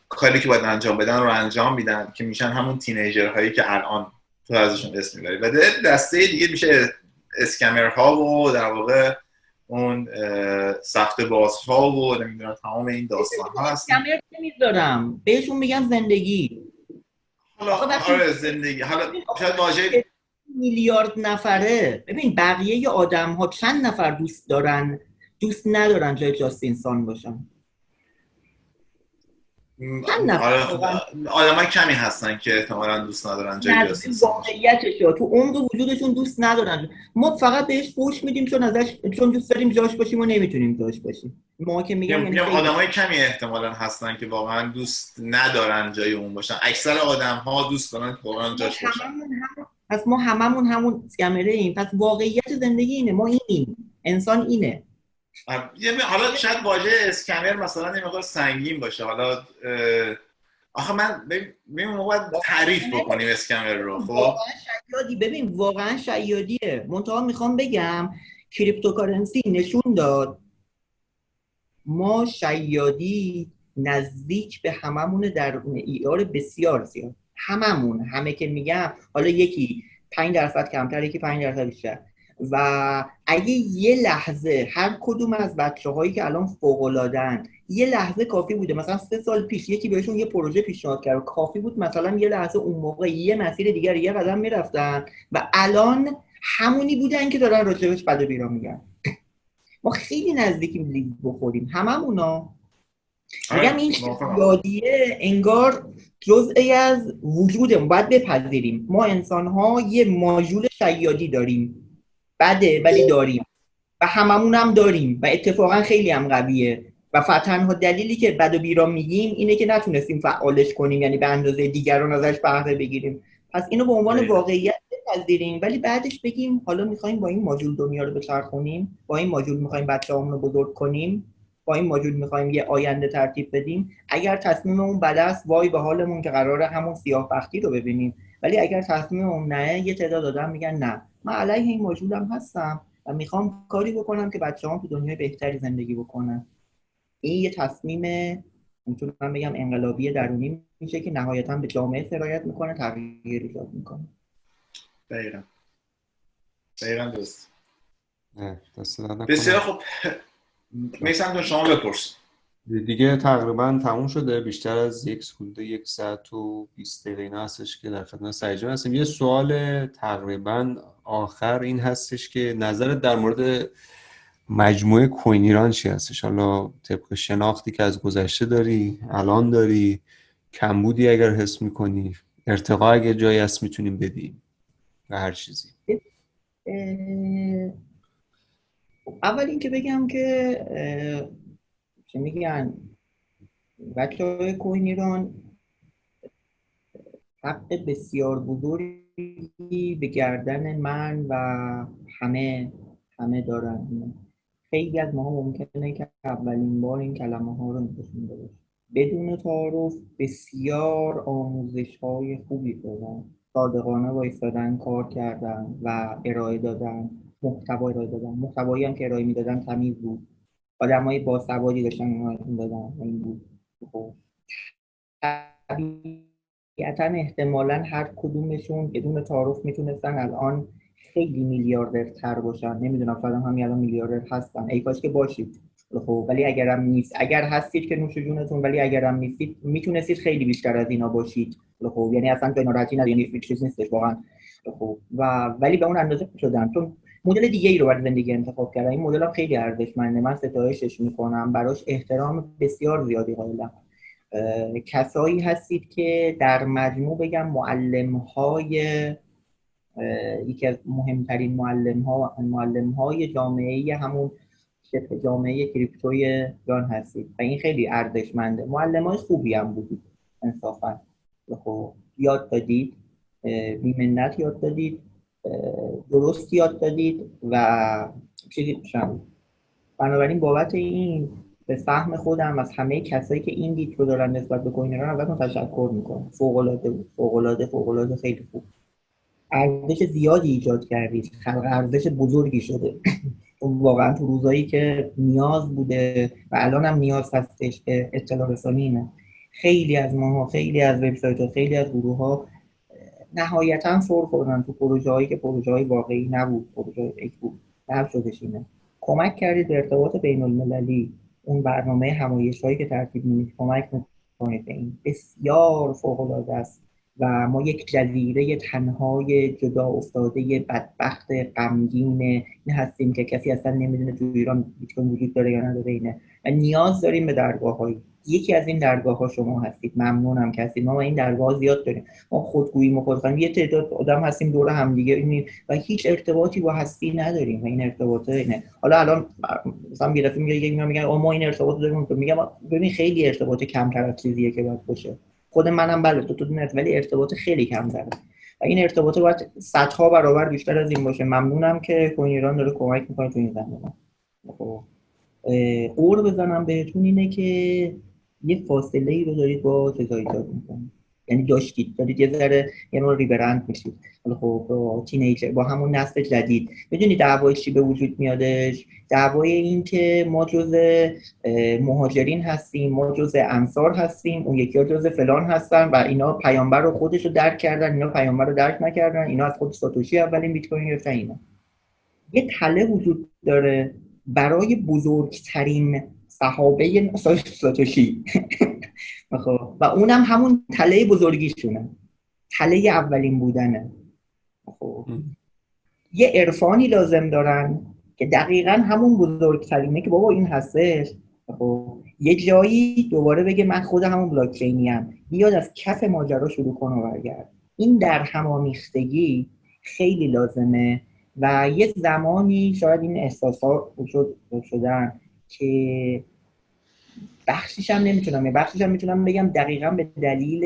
کاری که باید انجام بدن رو انجام میدن که میشن همون تینیجر هایی که الان تو ازشون اسم می‌بری. و دسته دیگه میشه اسکمر ها و در واقع اون سخت بازها و نمی‌دونم تمام این داستان ها هست نمی‌ذارم بهشون میگم زندگی. آره زندگی. حالا شاید واژه میلیارد نفره. ببین بقیه آدم ها چند نفر دوست دارن؟ دوست ندارن جای جاستین سان باشن. آدم های کمی هستن که احتمالا دوست ندارن جای جاستین واقعیتش تو عمق وجودشون دوست ندارن. ما فقط بهش فوش میدیم چون ازش چون دوست داریم جاش باشیم و نمی‌تونیم جاش باشیم. ما که میگم یعنی آدم های کمی احتمالا هستن که واقعا دوست ندارن جای اون باشن. اکثر آدم ها دوست دارن که واقعا جاش باشن. پس ما هممون همون scammer ایم. پس واقعیت زندگی اینه. ما اینیم. انسان اینه. حالا شاید واژه scammer مثلا یه مقدار سنگین باشه. حالا آخه من ببین موقع تعریف بکنیم scammer رو خب؟ واقعا شیادی. ببین واقعا شیادیه. منتها می‌خوام بگم cryptocurrency نشون داد ما شیادی نزدیک به هممون در عیار بسیار زیاد. هممون همه که میگم حالا یکی 5 درصد کمتر یکی 5 درصد بیشتر. و اگه یه لحظه هر کدوم از بچه هایی که الان فوق یه لحظه کافی بوده. مثلا سه سال پیش یکی بهشون یه پروژه پیشنهاد کرد. کافی بود مثلا یه لحظه اون موقع یه مسیر دیگر یه قدم می‌رفتن و الان همونی بودن که دارن راجبش بد و بیرا میگن. ما خیلی نزدیکیم لیگ بخوریم. هممونا. آره، میگم این یادیه انگار جزئی از وجودمون. باید بپذیریم. ما انسان ها یه ماژول شیادی داریم. بده ولی داریم. و هممون هم داریم. و اتفاقا خیلی هم قویه. و تنها دلیلی که بد و بیرا میگیم اینه که نتونستیم فعالش کنیم. یعنی به اندازه دیگران ازش بهره بگیریم. پس اینو به عنوان واقعیت بپذیریم. ولی بعدش بگیم حالا می‌خوایم با این ماژول دنیا رو بچرخونیم. با این ماژول می‌خوایم بچه‌هامون رو بزرگ کنیم. با این ماژول می‌خوایم یه آینده ترتیب بدیم. اگر تصمیممون بد است وای به حالمون که قراره همون سیاه بختی رو ببینیم. ولی اگر تصمیممون نه یه تعداد آدم میگن نه. من علیه این ماژولم هستم و می‌خوام کاری بکنم که بچه هم تو دنیای بهتری زندگی بکنن. این یه تصمیم می‌تونم من بگم انقلابی درونی میشه که نهایتا به جامعه سرایت می‌کنه تغییر ایجاد می‌کنه. دقیقا. دقیقا دوست بسیار خوب. میسم شما بپرس. دیگه تقریبا تموم شده. بیشتر از یک سکونده یک ساعت و 20 دقیقه اینا هستش که در خدمت سعیجان هستیم. یه سوال تقریبا آخر این هستش که نظرت در مورد مجموعه کوین ایران چی هستش؟ حالا طبق شناختی که از گذشته داری الان داری کمبودی اگر حس می‌کنی ارتقا اگر جایی هست می‌تونیم بدیم و هر چیزی. اول اینکه بگم که چه میگن های کوین ایران حق بسیار بزرگی به گردن من و همه همه دارن. خیلی از ما ممکنه که اولین بار این کلمه ها رو میخوشونده باشه. بدون تعارف بسیار آموزش های خوبی دادن. صادقانه وایستادن کار کردن و ارائه دادن محتوا ارائه دادن. محتوایی هم که ارائه می‌دادن تمیز بود. آدم های باسوادی داشتن این دادن. این بود. خب. طبیعتا احتمالا هر کدومشون بدون تعارف می‌تونستن الان خیلی میلیاردر تر باشن. نمی‌دونم شاید همین الان میلیاردر هستن. ای کاش که باشید. خب ولی اگرم نیست. اگر هستید که نوش جونتون ولی اگرم نیستید می‌تونستید خیلی بیشتر از اینا باشید. خب یعنی اصلا جای ناراحتی نداره یعنی چیز نیستش واقعا. خب و ولی به اون اندازه شدن. چون مدل دیگه ای رو برای زندگی انتخاب کردم این مدل هم خیلی ارزشمنده. من ستایشش می‌کنم. براش احترام بسیار زیادی قائلم. کسایی هستید که در مجموع بگم معلم های یکی از مهمترین معلم ها معلم های جامعه همون جامعه کریپتوی جان هستید و این خیلی ارزشمنده. معلم های خوبی هم بودید انصافا. خب یاد دادید بیمنت یاد دادید درست یاد دادید و چیزی بنابراین بابت این به فهم خودم از همه کسایی که این دید رو دارن نسبت به کوین ایران ازتون تشکر می‌کنم. فوق العاده بود. فوق العاده خیلی خوب. ارزش زیادی ایجاد کردید. خلق ارزش بزرگی شده. واقعا تو روزایی که نیاز بوده و الان هم نیاز هستش که اطلاع رسانی اینه خیلی از ماها خیلی از وبسایت ها خیلی از گروه ها نهایتا سر خوردن تو پروژه هایی که پروژه های واقعی نبود پروژه ایک بود. شدش اینه. کمک کردید به ارتباط بین المللی اون برنامه همایش هایی که ترتیب می‌دید کمک می‌کنید به این بسیار فوق العاده است و ما یک جزیره تنهای جدا افتاده بدبخت غمگین. این هستیم که کسی اصلا نمی‌دونه تو ایران بیت کوین وجود داره یا نداره اینه. و نیاز داریم به درگاه های یکی از این درگاه ها شما هستید. ممنونم که هستید ما این درگاه زیاد داریم. ما خودگویی مخاطبیم یه تعداد آدم هستیم دور همدیگه و هیچ ارتباطی با هستی نداریم و این ارتباط اینه. حالا الان مثلا یه میگه میگن ما این ارتباط داریم. میگم ببین خیلی ارتباط کمتر از چیزیه که باید باشه. خود منم بله تو تو ولی ارتباط خیلی کم داره و این ارتباط باید صدها برابر بیشتر از این باشه. ممنونم که کوین ایران داره کمک می‌کنه تو این زمینه. خب قور بزنم بهتون اینه که یه فاصله ای رو دارید با چیزا ایجاد می‌کنید. یعنی داشتید. دارید یه ذره یه نوع ریبرند میشید. حالا خب با تینیجر با همون نسل جدید. می‌دونی دعوای چی به وجود میادش؟ دعوای این که ما جز مهاجرین هستیم ما جز انصار هستیم اون یکی ها جز فلان هستن و اینا پیامبر رو خودش رو درک کردن اینا پیامبر رو درک نکردن اینا از خود ساتوشی اولین بیت کوین گرفتن اینا. یه تله وجود داره برای بزرگترین صحابه ساتوشی. و اونم همون تله بزرگیشونه. تله اولین بودنه. یه عرفانی لازم دارن که دقیقا همون بزرگترینه که بابا این هستش. یه جایی دوباره بگه من خود همون بلاکچینی بیاد از کف ماجرا شروع کن و برگرد. این در همامیختگی خیلی لازمه و یه زمانی شاید این احساسات وجود شدن که بخشیش هم نمی‌تونم بخشیش هم می‌تونم بگم دقیقا به دلیل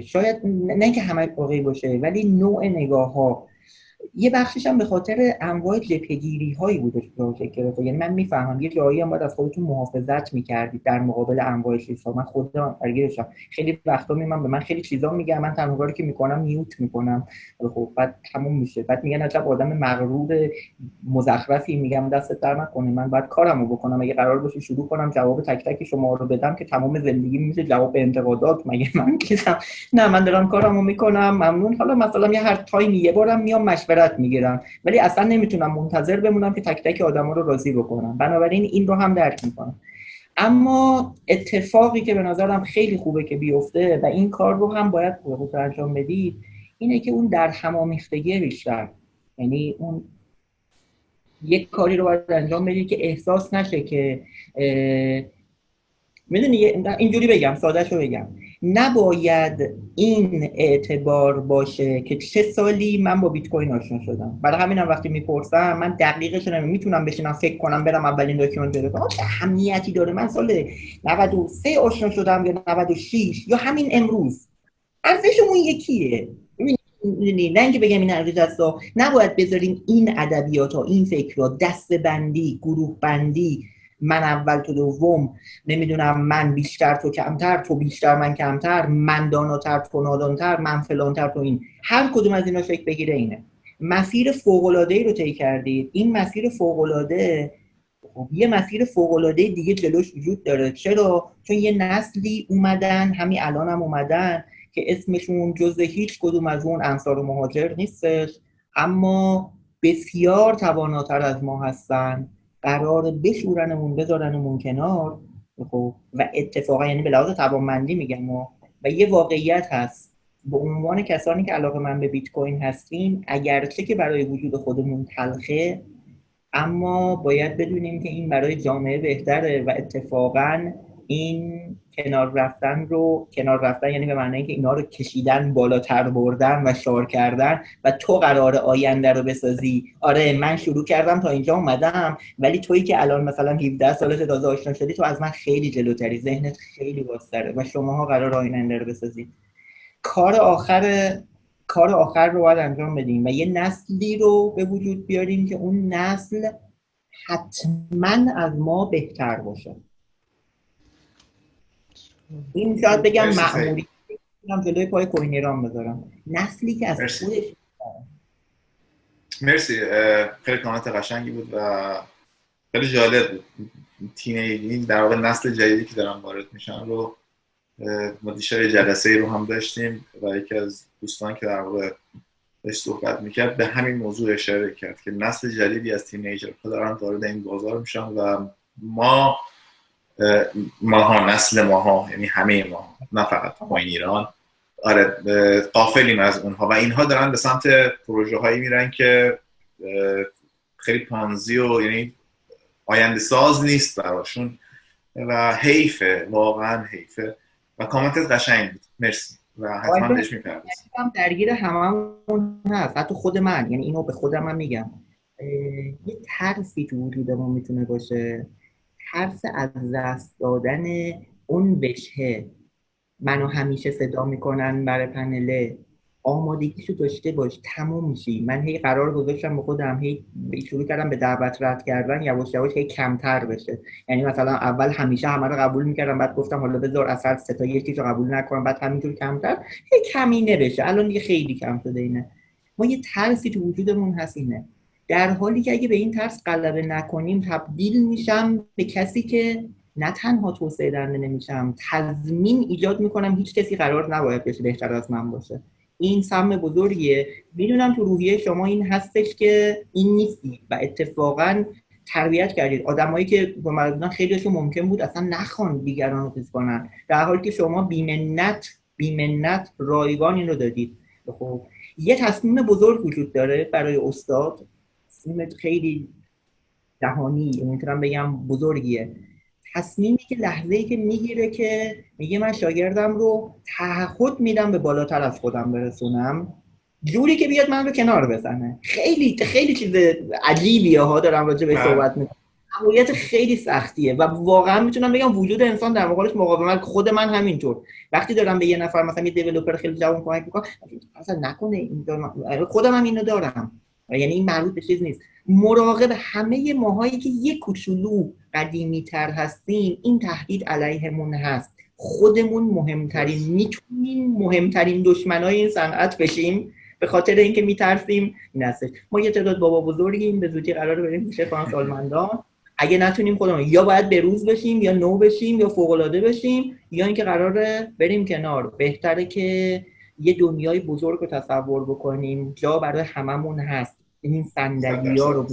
شاید نه که همه واقعی باشه ولی نوع نگاه ها یه بخشش هم به خاطر انواع جپگیری هایی بوده که گرفته. یعنی من می‌فهمم یه جایی هم باید از خودتون محافظت می‌کردید در مقابل انواع چیزها. من خودم درگیرشم خیلی وقتا می من به من خیلی چیزا میگم من تنها کاری که می‌کنم میوت می‌کنم. خب بعد تموم میشه. بعد میگن عجب آدم مغرور مزخرفی. میگم دستت در نکنه. من بعد کارمو بکنم. اگه قرار باشه شروع کنم جواب تک تک شما رو بدم که تمام زندگی میشه جواب انتقادات. مگه من کیسم؟ نه من دارم کارمو می‌کنم. ممنون. حالا مثلا یه هر تایمی یه بارم میام مشورت می‌گیرم ولی اصلا نمی‌تونم منتظر بمونم که تک تک آدما رو راضی بکنم بنابراین این رو هم درک می‌کنم. اما اتفاقی که به نظرم خیلی خوبه که بیفته و این کار رو هم باید خوب انجام بدید اینه که اون در همامیختگی بیشتر. یعنی اون یک کاری رو باید انجام بدید که احساس نشه که می‌دونی اینجوری بگم ساده رو بگم. نباید این اعتبار باشه که چه سالی من با بیت کوین آشنا شدم. برای همینم وقتی می‌پرسم من دقیقش نمی می‌تونم بشینم فکر کنم برم اولین document پیدا کنم چه اهمیتی داره؟ من سال 93 آشنا شدم یا 96 یا همین امروز. ارزش اون یکیه نه اینکه بگم این ارزش است نباید بذاریم این ادبیات ها این فکر ها دسته بندی گروه بندی من اول تو دوم نمی‌دونم من بیشتر تو کمتر تو بیشتر من کمتر من داناتر تو نادانتر من فلانتر تو این. هر کدوم از اینا فکر بگیره اینه. مسیر فوق ای رو طی کردید این مسیر فوق العاده خب یه مسیر فوق العاده دیگه جلوش وجود داره. چرا؟ چون یه نسلی اومدن همین الان هم اومدن که اسمشون جز هیچ کدوم از اون انصار و مهاجر نیستش اما بسیار تواناتر از ما هستن. قرار بشورنمون بذارنمون کنار. خب و اتفاقا یعنی به لحاظ توانمندی میگم و, و یه واقعیت هست. به عنوان کسانی که علاقه من به بیت کوین هستیم اگرچه که برای وجود خودمون تلخه اما باید بدونیم که این برای جامعه بهتره و اتفاقا این کنار رفتن رو کنار رفتن یعنی به معنی که اینا رو کشیدن بالاتر بردن و شار کردن و تو قرار آینده رو بسازی. آره من شروع کردم تا اینجا اومدم. ولی تویی که الان مثلا 17 سالت تازه آشنا شدی تو از من خیلی جلوتری ذهنت خیلی بازتره و شماها قرار آینده رو بسازید کار آخر کار آخر رو باید انجام بدیم و یه نسلی رو به وجود بیاریم که اون نسل حتما از ما بهتر باشه. این شاید بگم معمولی جلوی پای کوین ایران بذارم. نسلی که از خودش مرسی. خیلی کامنت قشنگی بود و خیلی جالب بود. تینیجین در واقع نسل جدیدی که دارن وارد میشن رو ما دیشب جلسه ای رو هم داشتیم و یکی از دوستان که در واقع بهش صحبت می‌کرد به همین موضوع اشاره کرد که نسل جدیدی از تینیجر دارن وارد این بازار میشن و ما ماها نسل ماها یعنی همه ما نه فقط کوین ایران. آره قافلیم از اونها و اینها دارن به سمت پروژه هایی میرن که خیلی پانزی و یعنی آینده ساز نیست براشون و حیفه واقعا حیفه و کامنتت قشنگ بود. مرسی. و حتما بهش می‌پردازم درگیر هممون هست. حتی خود من یعنی اینو به خودم من میگم. یه ترسی تو وجودمون می‌تونه باشه. ترس از دست دادن اون بشه. منو همیشه صدا می‌کنن برای پنله آمادگیشو داشته باش تموم میشی. من هی قرار گذاشتم به خودم هی شروع کردم به دعوت رد کردن یواش یواش هی کمتر بشه. یعنی مثلا اول همیشه همه رو قبول می‌کردم بعد گفتم حالا بذار اصلا سه تا یکی رو قبول نکنم بعد همینطور کمتر. هی کمینه بشه. الان دیگه خیلی کم شده اینه. ما یه ترسی تو وجودمون هست اینه. در حالی که اگه به این ترس غلبه نکنیم تبدیل میشم به کسی که نه تنها توسعه دهنده نمیشم تضمین ایجاد می‌کنم هیچ کسی قرار نباید بشه بهتر از من باشه. این سم بزرگیه. می‌دونم تو روحیه شما این هستش که این نیستی و اتفاقا تربیت کردید. آدمایی که با مردان خیلیشون ممکن بود اصلا نخوان دیگران رو کنن. در حالی که شما بیمنت بیمنت رایگان این رو دادید. خب یه تصمیم بزرگ وجود داره برای استاد تصمیم خیلی دهانی می‌تونم بگم بزرگیه. تصمیمی که لحظه ای که می‌گیره که میگه من شاگردم رو تعهد میدم به بالاتر از خودم برسونم جوری که بیاد من رو کنار بزنه. خیلی خیلی چیز عجیبیه ها دارم راجع به بله. صحبت می‌کنم. عملیات خیلی سختیه و واقعا می‌تونم بگم وجود انسان در مقابلش مقاومت خود من همینطور. وقتی دارم به یه نفر مثلا یه دیولپر خیلی جوان کمک می‌کنم اصلا نکنه این خودم هم اینو دارم. یعنی این مربوط به چیز نیست. مراقب همه ماهایی که یک کوچولو قدیمی تر هستیم این تهدید علیهمون هست. خودمون مهمترین می‌تونیم مهمترین دشمنای این صنعت بشیم به خاطر اینکه میترسیم. این ما یه تعداد بابا بزرگیم به زودی قرار بریم پیش سالمندان اگه نتونیم خودمون یا باید به روز بشیم یا نو بشیم یا فوق العاده بشیم یا اینکه قراره بریم کنار. بهتره که یه دنیای بزرگ رو تصور بکنیم. جا برای هممون هست. این صندلی ها رو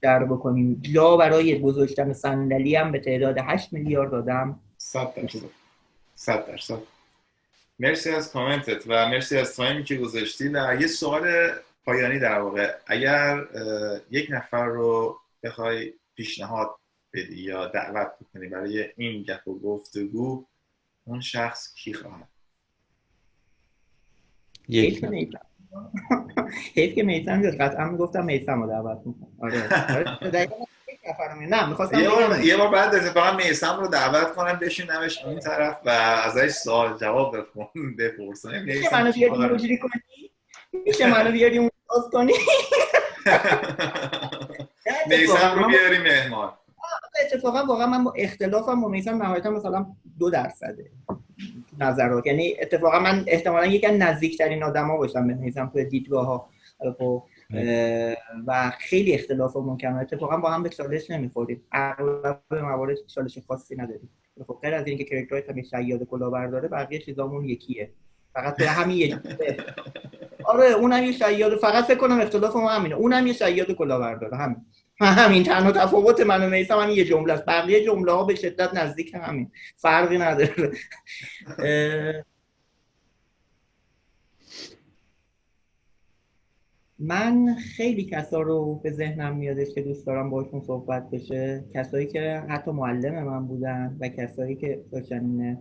در بکنیم. جا برای گذاشتن صندلی هم به تعداد 8 میلیارد دادم 100 درصد 100 درصد مرسی از کامنتت و مرسی از تایمی که گذاشتی و یه سوال پایانی در واقع. اگر یک نفر رو بخوای پیشنهاد بدی یا دعوت بکنی برای این گپ و گفتگو اون شخص کی خواهد؟ یک حیف که میسم بیاد قطعا می‌گفتم میسم رو دعوت می‌کنم. آره, آره. نه می‌خواستم یه بار یه بار بعد اتفاقا میسم رو دعوت کنم بشینمش این طرف و ازش سوال جواب بپرسم. میشه منو بیاری مجری کنی؟ میشه منو بیاری اون کنی؟ میسم رو بیاری مهمان. اتفاقا واقعا من با اختلافم با میسم نهایتا مثلا دو درصده. نظرات. یعنی اتفاقا من احتمالا یکی از نزدیکترین آدما باشم به میسم توی دیدگاه ها. خب، و خیلی اختلاف ممکنه اتفاقا با هم به چالش نمی‌خوریم. اغلب موارد چالش خاصی نداریم. خب غیر از اینکه کرکترهای همین شیاد کلاهبرداره بقیه چیزامون یکیه. فقط به همین یه آره اونم یه شیاد فقط فکر کنم اختلاف ما همینه. اونم یه شیاد کلاهبرداره همین. همین تنها تفاوت من و میسم همین یه جمله است. بقیه جمله ها به شدت نزدیک همین. فرقی نداره. من خیلی کسا رو به ذهنم میادش که دوست دارم باشون صحبت بشه. کسایی که حتی معلم من بودن و کسایی که داشتن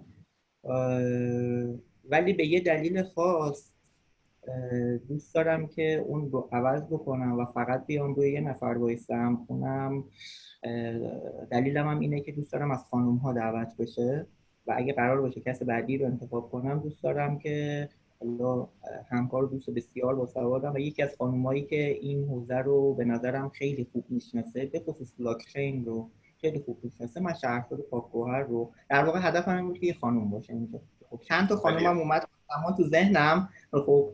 ولی به یه دلیل خاص دوست دارم که اون رو عوض بکنم و فقط بیام روی یه نفر بایستم اونم دلیلم هم اینه که دوست دارم از خانوم ها دعوت بشه و اگه قرار باشه کس بعدی رو انتخاب کنم دوست دارم که همکار دوست بسیار با سوادم و یکی از خانومایی که این حوزه رو به نظرم خیلی خوب می‌شناسه به خصوص بلاکچین رو خیلی خوب می‌شناسه من شهرزاد پاکگوهر رو. در واقع هدفم این بود که یه خانوم باشه اینجا. خب چند تا خانومم اومد تو ذهنم خب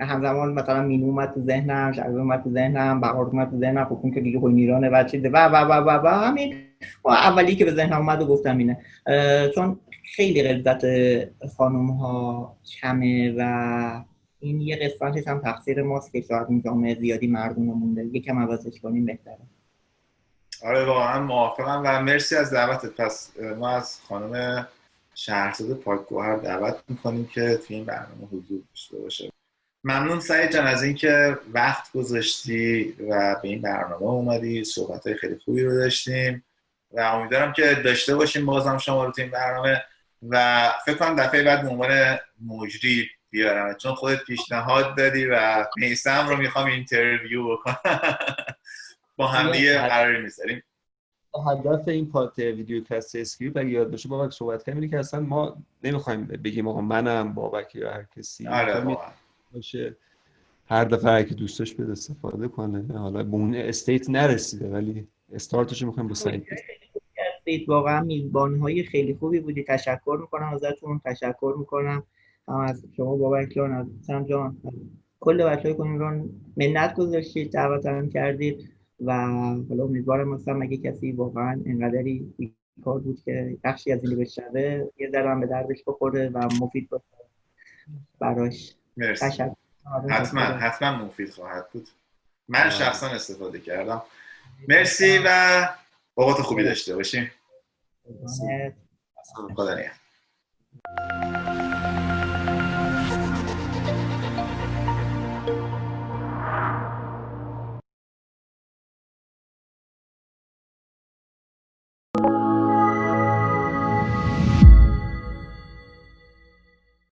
همزمان مثلا مینو اومد تو ذهنم شعبه اومد تو ذهنم بهار اومد تو ذهنم خب که دیگه خوی ایرانه و چیزه. و و و و و همین. و اولی که به ذهنم اومد و گفتم اینه. چون خیلی غلظت خانم ها کمه و این یه قسمتش هم تقصیر ماست که شاید این جامعه زیادی مردم مونده. یکم عوضش کنیم بهتره. آره واقعا موافقم و مرسی از دعوتت. پس ما از خانم شهرزاد پاکگوهر دعوت می‌کنیم که توی این برنامه حضور داشته باشه. ممنون سعید جان از اینکه وقت گذاشتی و به این برنامه اومدی. صحبت های خیلی خوبی رو داشتیم و امیدوارم که داشته باشیم بازم شما رو تو این برنامه و فکر کنم دفعه بعد به عنوان مجری بیارم چون خودت پیشنهاد دادی و میسم رو می‌خوام interview بکنم. با هم دیگه قراری می‌ذاریم. هدف این پات ویدیو cast اسکریپت اگه یاد باشه بابک صحبت کردیم که اصلا ما نمی‌خوایم بگیم آقا منم بابک یا هر کسی. آره باشه. هر دفعه هر کی دوست داشت بده استفاده کنه. حالا به اون state نرسیده ولی استارتش رو می‌خوایم با سعید استیت واقعا میزبان های خیلی خوبی بودی. تشکر می‌کنم ازتون تشکر می‌کنم هم از شما بابک جان از سم جان. کل بچه های رو منت گذاشتید دعوت هم کردید. و حالا امیدوارم مثلا مگه کسی واقعا انقدری کار بود که بخشی از اینو بشنوه یه ذره هم به دردش بخوره و مفید باشه. براش مرسی. حتما حتما مفید خواهد بود. من شخصا استفاده کردم. مرسی و اوقات خوبی داشته باشیم. خدا نگهدار.